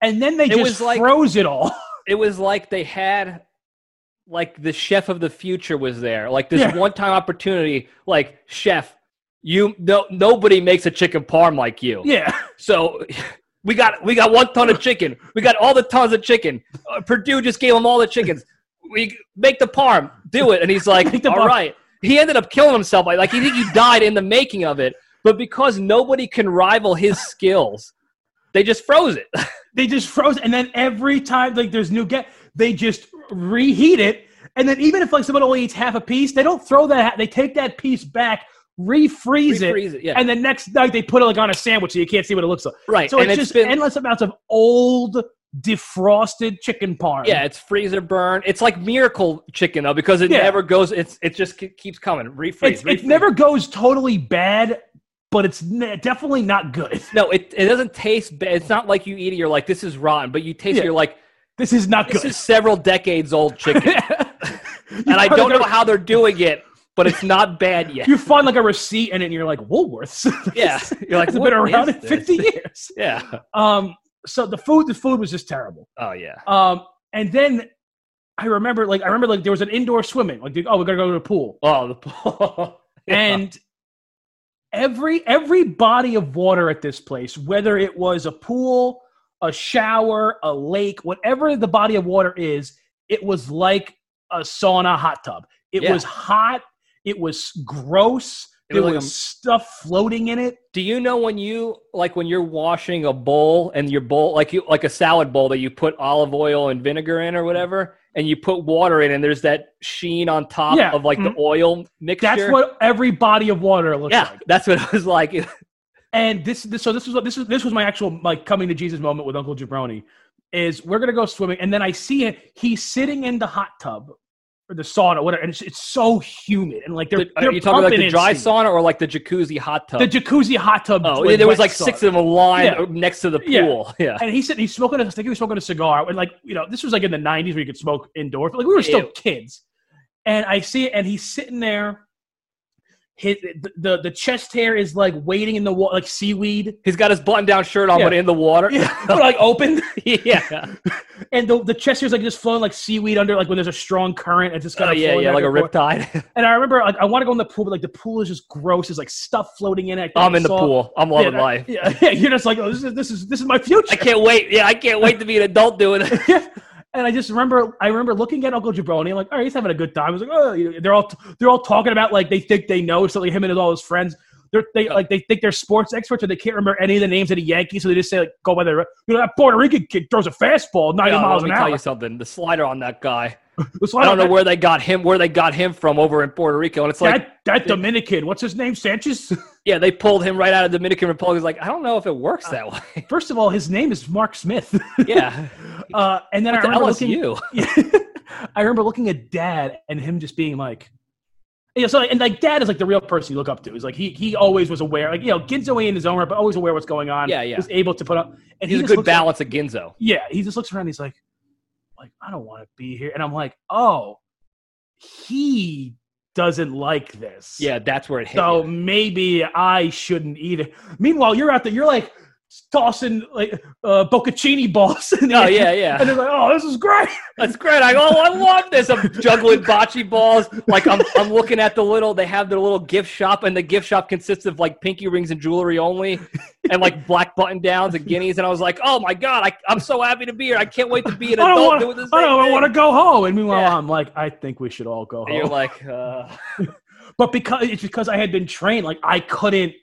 And then they It just like- froze it all. *laughs* it was like they had like the chef of the future was there like this Yeah. one time opportunity like chef you no nobody makes a chicken parm like you yeah. so *laughs* we got we got one ton of chicken we got all the tons of chicken uh, Perdue just gave them all the chickens we make the parm do it. And he's like *laughs* all parm." right. He ended up killing himself. Like he think he died in the making of it. But because nobody can rival his skills they just froze it. *laughs* They just froze. And then every time like there's new get they just reheat it. And then even if like someone only eats half a piece, they don't throw that they take that piece back, refreeze, it, Refreeze it, yeah. and the next night they put it like on a sandwich so you can't see what it looks like. right So it's, it's just been endless amounts of old defrosted chicken parm. Yeah, it's freezer burn. It's like miracle chicken though because it Yeah. never goes. It's it just keeps coming. Refreeze. It's, it never goes totally bad, but it's ne- definitely not good. No, it it doesn't taste bad. It's not like you eat it. You're like this is rotten, but you taste. it, You're like This is not this good. is several decades old chicken, *laughs* *laughs* and I don't know how they're doing it, but it's not bad yet. You find like a receipt in it, and you're like Woolworths. *laughs* Yeah, you're like it's been around in 50 years. Yeah. Um, so the food, the food was just terrible. Oh yeah. Um, and then I remember, like, I remember, like, there was an indoor swimming. Like, oh, we're gonna go to the pool, Oh the pool. *laughs* Yeah. and every every body of water at this place, whether it was a pool, a shower, a lake, whatever the body of water is, it was like a sauna hot tub. It Yeah. was hot. It was gross. There was, like a- stuff floating in it. Do you know when you like when you're washing a bowl and your bowl like you like a salad bowl that you put olive oil and vinegar in or whatever, and you put water in and there's that sheen on top Yeah, of like the mhm. oil mixture? That's what every body of water looks yeah, like. that's what it was like. *laughs* And this, this, so this was this was this was my actual like coming to Jesus moment with Uncle Jabroni. Is we're gonna go swimming, and then I see it. He's sitting in the hot tub or the sauna, whatever, and it's, it's so humid and like they're, The- are they're you talking like the dry sauna or like the jacuzzi hot tub? the jacuzzi hot tub. oh, there was like six of them lined Yeah. next to the pool. *laughs* Yeah. And he's sitting, he's smoking. A, I think he was smoking a cigar, and like you know, this was like in the '90s where you could smoke indoors. But like we were still Ew. kids, and I see it, and he's sitting there. His the, the chest hair is like waiting in the water, like seaweed. He's got his button down shirt on, Yeah. but in the water. Yeah, *laughs* but like open, *laughs* yeah. *laughs* and the the chest hair is like just flowing like seaweed under, like when there's a strong current. It's just kind of oh, yeah, yeah, like a riptide. And I remember, like, I want to go in the pool, but like the pool is just gross. There's like stuff floating in it. I'm in the pool. I'm loving that- life. Yeah, yeah, you're just like, oh, this is this is this is my future. I can't wait. Yeah, I can't wait to be an adult doing it. And I just remember, I remember looking at Uncle Jabroni. I'm like, all right, he's having a good time. I was like, oh, you know, they're all they're all talking about like they think they know something. Like, Him and all his friends. They're, they like they think they're sports experts, or they can't remember any of the names of the Yankees, so they just say like, go by their. You know, that Puerto Rican kid throws a fastball 90 Yeah, miles let me an tell hour. you something. The slider on that guy. So I don't know where they got him where they got him from over in Puerto Rico. And it's like that, that Dominican. What's his name? Sanchez. *laughs* yeah, they pulled him right out of Dominican Republic. It's like, I don't know if it works that way. First of all, his name is Mark Smith. *laughs* yeah. *laughs* Uh, and then I What remember hell looking. I remember looking at Dad and him just being like, yeah. So and like Dad is like the real person you look up to. He's like he he always was aware. Like you know, Ginzo in his own right, but always aware what's going on. Yeah, yeah. Was able to put up. And He's he a good at- balance of Ginzo. yeah, he just looks around. He's like, like I don't want to be here, and I'm like, oh, he doesn't like this. Yeah, that's where it hit. So you. maybe I shouldn't either. Meanwhile, you're out there. You're like tossing like uh, boccaccini balls. Oh yeah, yeah. And they're like, oh, this is great. That's great. I oh, I love this. I'm juggling bocce balls. Like I'm, I'm looking at the little. They have their little gift shop, and the gift shop consists of like pinky rings and jewelry only, and like black button downs and guineas. And I was like, oh my god, I, I'm so happy to be here. I can't wait to be an adult want doing same I don't want to go home. And meanwhile, Yeah. I'm like, I think we should all go And you're home. like, *laughs* uh, but because it's because I had been trained, like I couldn't.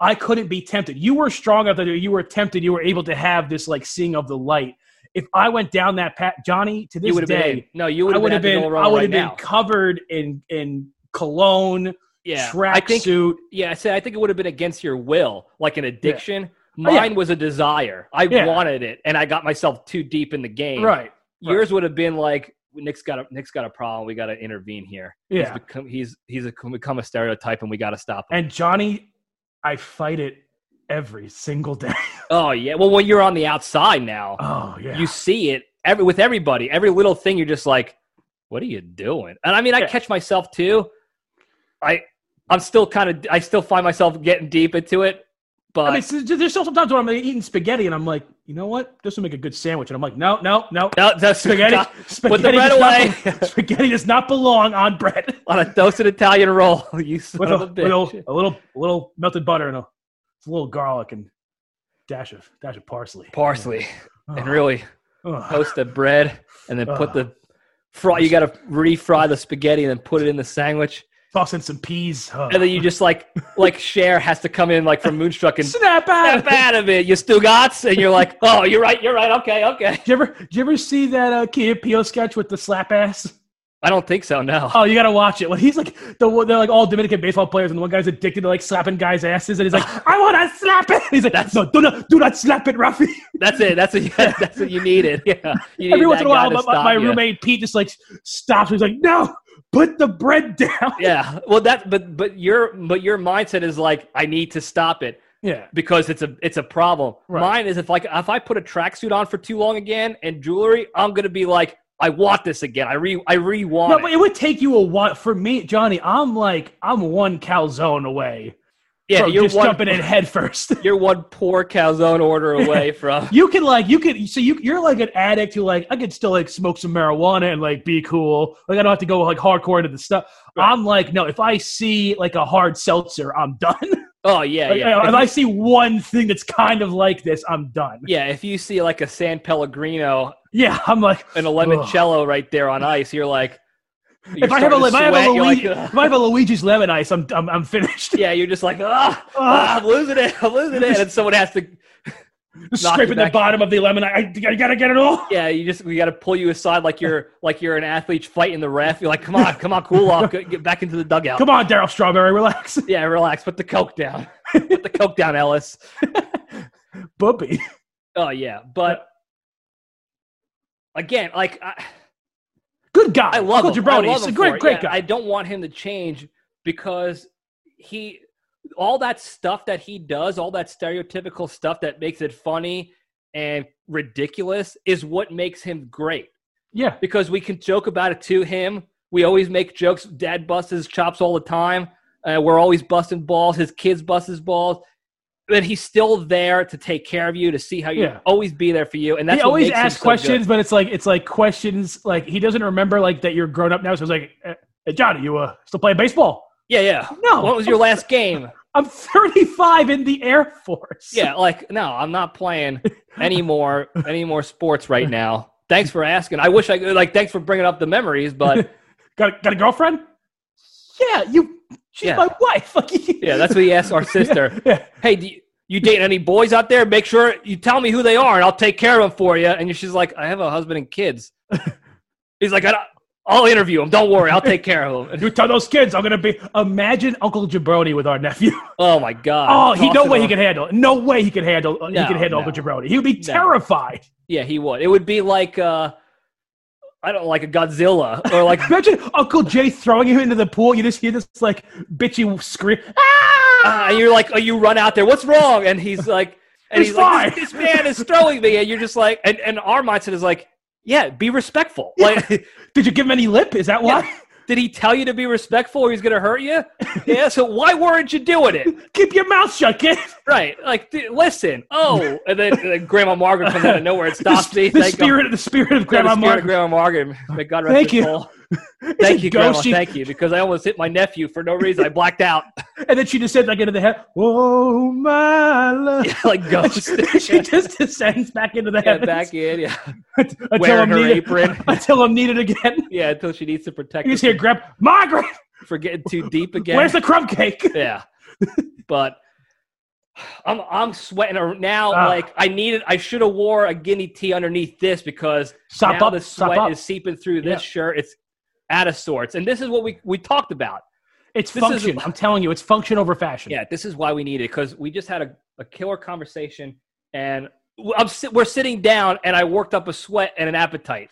I couldn't be tempted. You were strong enough that you were tempted. You were able to have this like seeing of the light. If I went down that path, Johnny, to this day, been. No, you would I have would have been. been. I would right have been now. covered in in cologne, Yeah, I think. suit. Yeah, I said I think it would have been against your will, like an addiction. Oh, yeah. Mine was a desire. I Yeah. wanted it, and I got myself too deep in the game. Right. Yours would have been like Nick's got a Nick's got a problem. We got to intervene here. Yeah. he's become he's he's a, become a stereotype, and we got to stop him. And Johnny, I fight it every single day. *laughs* oh yeah, well when you're on the outside now, Oh yeah. you see it every with everybody. Every little thing, you're just like, what are you doing? And I mean, I Yeah. catch myself too. I I'm still kind of I still find myself getting deep into it, but I mean, there's still sometimes when I'm eating spaghetti and I'm like, you know what? This will make a good sandwich. And I'm like, no, no, no. no, that's Spaghetti, Put the spaghetti bread does not away. *laughs* spaghetti does not belong on bread. *laughs* on a toasted Italian roll. *laughs* You son With a, a bitch. a, little, a little melted butter and a, a little garlic and dash of dash of parsley. Parsley Oh, and really oh. toast the bread and then put the fry. You got to refry the spaghetti and then put it in the sandwich. Toss in some peas. Oh. And then you just like like Cher has to come in like from Moonstruck and snap out. snap out of it. You still got, and you're like, *laughs* oh, you're right, you're right, okay, okay. Did you ever, you ever see that uh, Key Pio sketch with the slap ass? I don't think so. No. Oh, you gotta watch it. When he's like, the, they're like all Dominican baseball players, and the one guy's addicted to like slapping guys' asses, and he's like, *laughs* I want to slap it. He's like, That's- no, do not, do not slap it, Rafi. That's it. That's what. That's what you needed. *laughs* Yeah. You Every once in a while, guy my, my roommate Pete just like stops. He's like, no, put the bread *laughs* down. Yeah. Well, that. But but your but your mindset is like, I need to stop it. Yeah, because it's a it's a problem. Right. Mine is if like if I put a tracksuit on for too long again and jewelry, I'm gonna be like, I want this again. I re I re want no, it. but it would take you a while. For me, Johnny, I'm like, I'm one calzone away yeah, from you're just one, jumping in *laughs* head first. *laughs* You're one poor calzone order away from. *laughs* You can like you could so you you're like an addict who like I could still like smoke some marijuana and like be cool. Like I don't have to go like hardcore into the stuff. Right. I'm like no, if I see like a hard seltzer, I'm done. Oh yeah, Like, yeah. Uh, if If I see one thing that's kind of like this, I'm done. yeah, if you see like a San Pellegrino Yeah, I'm like an a limoncello right there on ice, you're like. If I have a if I have a, starting to sweat, you're Luigi, like, if I have a Luigi's lemon ice, I'm I'm, I'm finished. yeah, you're just like, ah, *laughs* ah, I'm losing it, I'm losing it, and someone has to *laughs* scraping the bottom of the lemon. I, I gotta get it all. Yeah, you just we got to pull you aside like you're like you're an athlete fighting the ref. You're like, come on, come on, cool off, get back into the dugout. Come on, Darryl Strawberry, relax. *laughs* Yeah, relax. Put the coke down. Put the coke down, Ellis. Boopy. Oh yeah, but again, like I, Good guy. I love Uncle him. I Jabroni. love He's a him great, great Yeah, guy. I don't want him to change because he all that stuff that he does, all that stereotypical stuff that makes it funny and ridiculous is what makes him great. yeah. because we can joke about it to him. We always make jokes. Dad busts his chops all the time. Uh, we're always busting balls. His kids bust his balls. But he's still there to take care of you, to see how you Yeah. always be there for you. And that's he always asks so questions, good. but it's like it's like questions like he doesn't remember like that you're grown up now. So it's like, eh, hey, Johnny, you uh, still playing baseball? Yeah, yeah. No. What was your last game? *laughs* I'm 35 in the Air Force. Yeah, like no, I'm not playing *laughs* any more any more sports right now. Thanks for asking. I wish I could like. Thanks for bringing up the memories, but *laughs* got a, got a girlfriend? Yeah, you. She's Yeah. my wife. *laughs* Like, yeah, that's what he asked our *laughs* sister. Yeah. hey, do you, you dating any boys out there? Make sure you tell me who they are, and I'll take care of them for you. And she's like, I have a husband and kids. *laughs* He's like, I don't, I'll interview him. Don't worry, I'll take care of him. You tell those kids I'm gonna be. Imagine Uncle Jabroni with our nephew. Oh my god. Oh, he no way he can handle. it. No way he can handle. he can handle no. Uncle Jabroni. He would be No. terrified. Yeah, he would. It would be like uh I don't like a Godzilla or like *laughs* Imagine Uncle Jay throwing you into the pool. You just hear this like bitchy scream. Ah! uh, you're like, oh, you run out there. What's wrong? And he's like, and He's he's like, fine. this, this man is throwing me, and you're just like, and, and our mindset is like, yeah, be respectful. Like, *laughs* Did you give him any lip? Is that why? *laughs* did he tell you to be respectful, or he's gonna hurt you? Yeah. So why weren't you doing it? *laughs* Keep your mouth shut, kid. Right. Like, listen. Oh, and then, and then Grandma Margaret comes out of nowhere and stops the, me. the Thank God. spirit, the spirit of Yeah, Grandma the spirit of Margaret. Grandma Margaret. May God rest Thank you. soul. *laughs* Thank you, Grandma. She- Thank you, because I almost hit my nephew for no reason. I blacked out. *laughs* And then she just said like into the head, "Oh my *laughs* love." like ghost. she just descends back into the yeah, heavens back in. Yeah. until wearing I'm her needed, apron. until I'm needed again. Yeah, until she needs to protect You us just hear grab Margaret. for getting too deep again. Where's the crumb cake? yeah, but I'm I'm sweating now. Ah. like I needed, I should have wore a guinea tee underneath this because Stop now up, the sweat is seeping through this Yeah. shirt. It's out of sorts, and this is what we we talked about. It's This is- function. I'm telling you, it's function over fashion. Yeah, this is why we need it because we just had a, a killer conversation, and I'm we're sitting down, and I worked up a sweat and an appetite,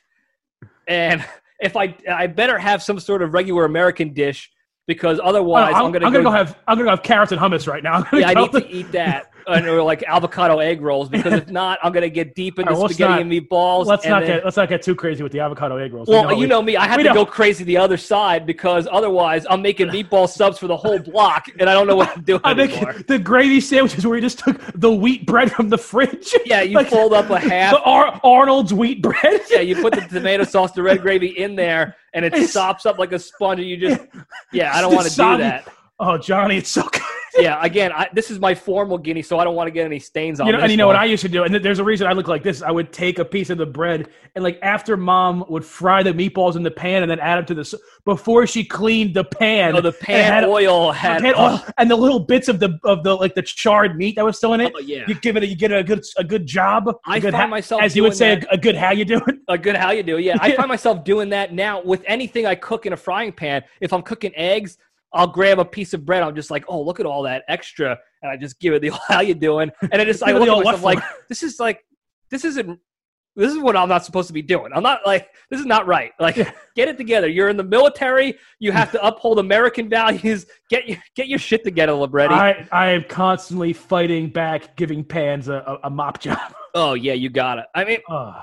and *laughs* if I I better have some sort of regular American dish because otherwise I'm, I'm, gonna I'm go, gonna go have I'm gonna go have carrots and hummus right now. Yeah I need to *laughs* eat that or like avocado egg rolls because if *laughs* not I'm gonna get deep into right, spaghetti not- and meatballs. Let's and not then- get let's not get too crazy with the avocado egg rolls. We well, know you we- know me. I have to know. go crazy the other side because otherwise I'm making *laughs* meatball subs for the whole block, and I don't know what I'm doing *laughs* I anymore. think the gravy sandwiches where you just took the wheat bread from the fridge. Yeah, you Like, fold up a half. the Ar- Arnold's wheat bread. Yeah, you put the tomato sauce, the red gravy in there, and it It's- sops up like a sponge. And you just, yeah, I don't want to do that. Oh, Johnny, it's so good. Yeah, again, I, this is my formal guinea, so I don't want to get any stains on. You know, and you know one. what I used to do, and there's a reason I look like this. I would take a piece of the bread, and like after mom would fry the meatballs in the pan, and then add them to the before she cleaned the pan. Oh, the pan had- oil had. pan oil, and the little bits of the of the like the charred meat that was still in it. Oh, yeah. You give it, a, you get a good a good job. I good find ha- myself as you would say, that. a, a good how you doing. A good how you do. Yeah, I *laughs* find myself doing that now with anything I cook in a frying pan. If I'm cooking eggs, I'll grab a piece of bread. I'm just like, oh, look at all that extra, and I just give it the *laughs* how you doing, and I just I look at myself like, this is like, this isn't. This is what I'm not supposed to be doing. I'm not like this is not right. Like, get it together. You're in the military. You have to uphold American values. Get your get your shit together, Libretti. I I am constantly fighting back, giving pans a, a, a mop job. *laughs* oh yeah, you got it. I mean, Oh.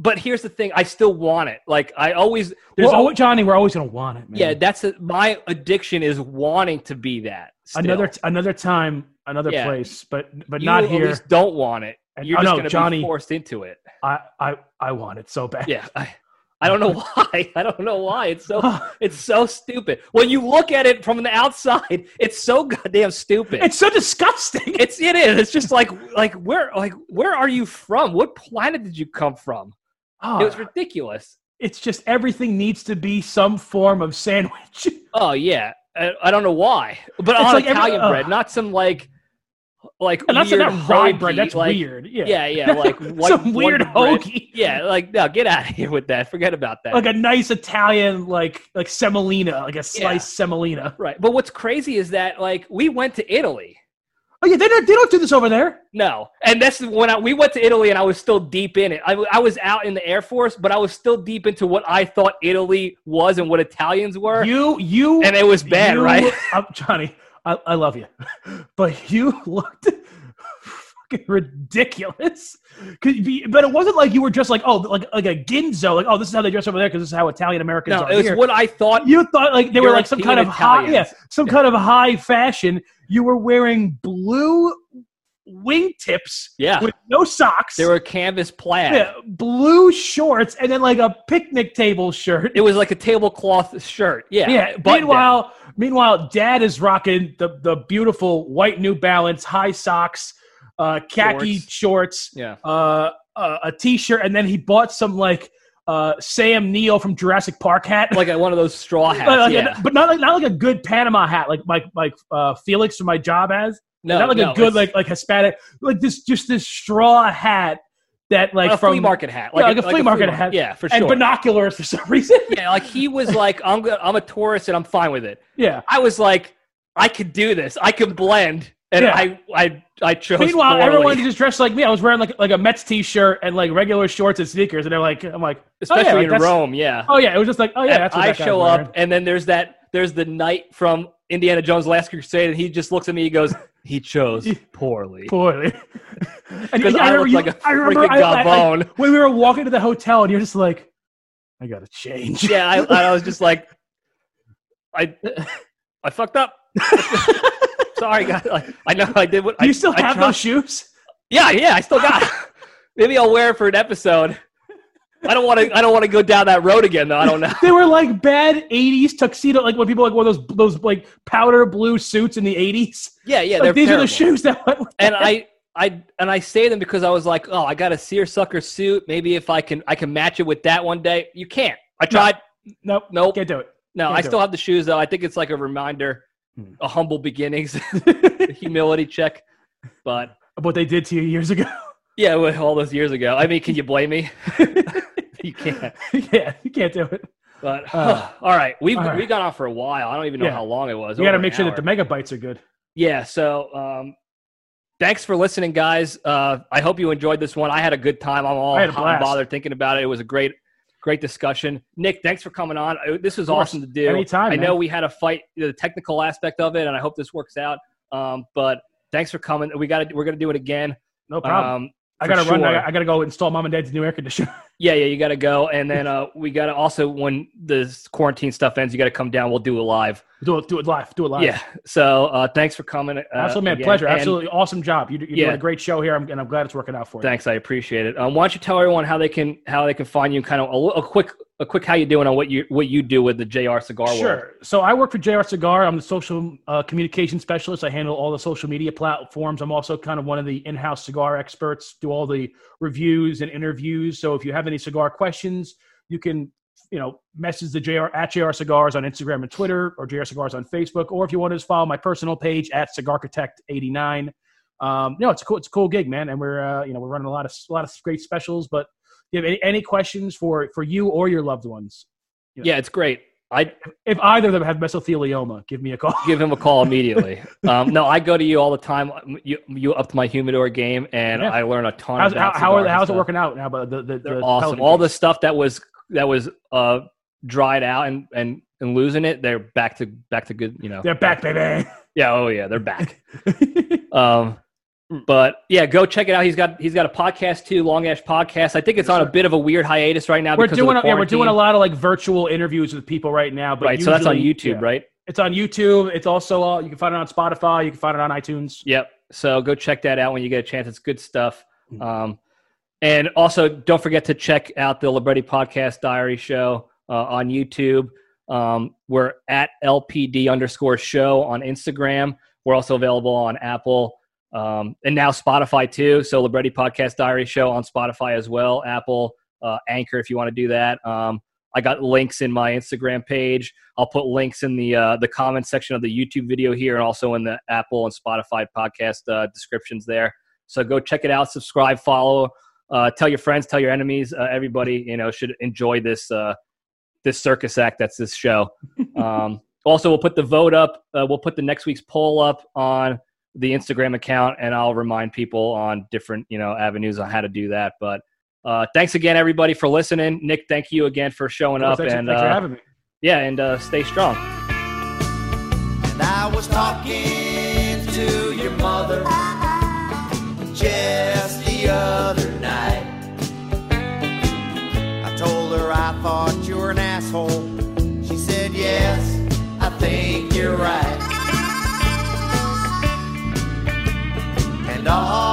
But here's the thing. I still want it. Like I always. There's Well, oh, al- Johnny, we're always gonna want it, man. Yeah, that's a, my addiction is wanting to be that. still. another another time, another Yeah. place, but but you not here. don't want it. And- You're oh, just no, going to Johnny- be forced into it. I, I I want it so bad. Yeah, I, I don't know *laughs* why. I don't know why. It's so *sighs* it's so stupid. When you look at it from the outside, *laughs* it's so goddamn stupid. It's so disgusting. it's it is. It's just like like where like where are you from? What planet did you come from? Oh, It was ah. ridiculous. it's just everything needs to be some form of sandwich. Oh yeah, I, I don't know why, but It's on like Italian ugh. bread, not some like like And that's weird not rye bread. That's like- weird. Yeah. Yeah, yeah, *laughs* like white, some weird hoagie. Yeah, like no, get out of *laughs* here with that. Forget about that. Like a nice Italian, like like semolina, like a sliced semolina. right. But what's crazy is that like we went to Italy. Oh yeah, they don't they don't do this over there. No, and that's when I, we went to Italy, and I was still deep in it. I, I was out in the Air Force, but I was still deep into what I thought Italy was and what Italians were, You you and it was bad, you- right? *laughs* uh, Johnny, I, I love you, *laughs* but you *laughs* looked ridiculous. you- But it wasn't like you were just like oh like like a ginzo like oh this is how they dress over there because this is how Italian Americans No, are it was here. what I thought. you thought like they were like some kind of European high yeah Italians. some kind of high fashion. You were wearing blue wingtips Yeah, with no socks. they were canvas plaid. yeah, blue shorts and then like a picnic table shirt. It was like a tablecloth shirt. Yeah. Yeah. button down. Meanwhile, meanwhile, Dad is rocking the the beautiful white New Balance high socks, uh, khaki Shorts. shorts, Yeah. uh, uh, a t-shirt, and then he bought some like uh, Sam Neill from Jurassic Park hat. Like a, one of those straw hats. Like- like yeah. a- but not like not like a good Panama hat, like like like uh, Felix from my job has. no, not like no, a good like like Hispanic, like this just this straw hat that like a from flea market hat, yeah, like a flea market hat. Yeah, for sure, and binoculars for some *laughs* reason. yeah, like he was like, I'm I'm a tourist and I'm fine with it. *laughs* yeah. I was like, I could do this. I can blend, and Yeah. I I I chose. Meanwhile, poorly. everyone just dressed like me. I was wearing like like a Mets t-shirt and like regular shorts and sneakers, and they're like, I'm like, oh, especially oh, yeah, in Rome, yeah. Oh yeah, it was just like, oh yeah, And that's what I show wearing. up, and then there's that. There's the knight from Indiana Jones: Last Crusade, and he just looks at me. He goes, *laughs* "He chose poorly." poorly. *laughs* and 'Cause yeah, I remember look you- like a I remember I- I- I- when we were walking to the hotel, and you're just like, I gotta change. yeah, I, I was just like, I *laughs* I fucked up. Sorry, guys. Like, I know I did what. Do you I, still I have tried- those shoes? Yeah, yeah, I still got. *laughs* Maybe I'll wear it for an episode. I don't want to. I don't want to go down that road again, though. I don't know. They were like bad '80s tuxedo, like when people like wore those those like powder blue suits in the '80s. Yeah, yeah, Like, these terrible. are the shoes that went with and that. I, I, and I say them because I was like, oh, I got a seersucker suit. Maybe if I can, I can match it with that one day. You can't. I tried. nope, Nope. can't do it. No, can't I still it. have the shoes though. I think it's like a reminder, Hmm. a humble beginnings, *laughs* *laughs* humility check. But what they did to you years ago. yeah, well, all those years ago. I mean, can you blame me? *laughs* you can't. yeah, you can't do it. But Uh, all right, we've all right. we got off for a while. I don't even know Yeah. how long it was. You got to make sure hour. that the megabytes are good. Yeah. So, um, thanks for listening, guys. Uh, I hope you enjoyed this one. I had a good time. I'm all I had a blast. bothered thinking about it. It was a great, great discussion. Nick, thanks for coming on. Uh, This was awesome to do. Anytime, I man. know we had a fight, the technical aspect of it, and I hope this works out. Um, but thanks for coming. We got to, we're gonna do it again. No problem. Um, I gotta run. I, I gotta go install mom and dad's new air conditioner. *laughs* yeah, yeah, you got to go, and then uh, we got to also when the quarantine stuff ends, you got to come down. We'll do it live. do it. Do it live. Do it live. Yeah. So uh, thanks for coming. Uh, Absolutely, man. again. Pleasure. And- Absolutely awesome job. You, you're Yeah. doing a great show here, and I'm glad it's working out for you. Thanks, I appreciate it. Um, why don't you tell everyone how they can how they can find you? Kind of a, a quick a quick how you doing on what you what you do with the JR Cigar World. Sure. So I work for JR Cigar. I'm the social uh, communication specialist. I handle all the social media platforms. I'm also kind of one of the in-house cigar experts. Do all the reviews and interviews. So if you have any cigar questions, you can you know message the JR at JR Cigars on Instagram and Twitter, or JR Cigars on Facebook, or if you want to just follow my personal page at Cigarchitect89. Um, no, it's a cool, it's a cool gig, man, and we're uh, you know we're running a lot of a lot of great specials. But you have any, any questions for for you or your loved ones, Yeah, it's great. I if either of them have mesothelioma, give me a call. give him a call immediately. *laughs* um, no, I go to you all the time. You you up to my humidor game, and Yeah. I learn a ton. How's, how, how, are, how's it working out now? But the, the, the awesome. All the stuff that was that was uh, dried out and and and losing it, they're back to back to good. You know, they're back, baby. yeah. Oh yeah, they're back. *laughs* Um, but yeah, go check it out. He's got he's got a podcast too, Long Ash Podcast. I think it's on a bit of a weird hiatus right now. we're doing of a, the yeah, we're doing a lot of like virtual interviews with people right now. But right. So that's on YouTube, yeah. right? It's on YouTube. It's also uh, you can find it on Spotify. You can find it on iTunes. Yep. So go check that out when you get a chance. It's good stuff. Mhm. Um, and also don't forget to check out the Libretti Podcast Diary Show uh, on YouTube. Um, we're at LPD underscore show on Instagram. We're also available on Apple um, and now Spotify too. So Libretti Podcast Diary Show on Spotify as well. Apple, uh, Anchor if you want to do that. Um, I got links in my Instagram page. I'll put links in the uh, the comment section of the YouTube video here, and also in the Apple and Spotify podcast uh, descriptions there. So go check it out, subscribe, follow, uh, tell your friends, tell your enemies. Uh, everybody, you know, should enjoy this uh, this circus act that's this show. *laughs* um, also, we'll put the vote up. Uh, we'll put the next week's poll up on the Instagram account, and I'll remind people on different you know avenues on how to do that. But uh, thanks again, everybody, for listening. Nick, thank you again for showing up, thanks, and thanks for uh, having me. yeah, and uh, stay strong. And I was talking to your mother just the other night. I told her I thought you were an asshole. She said, Yes, I think you're right. and all.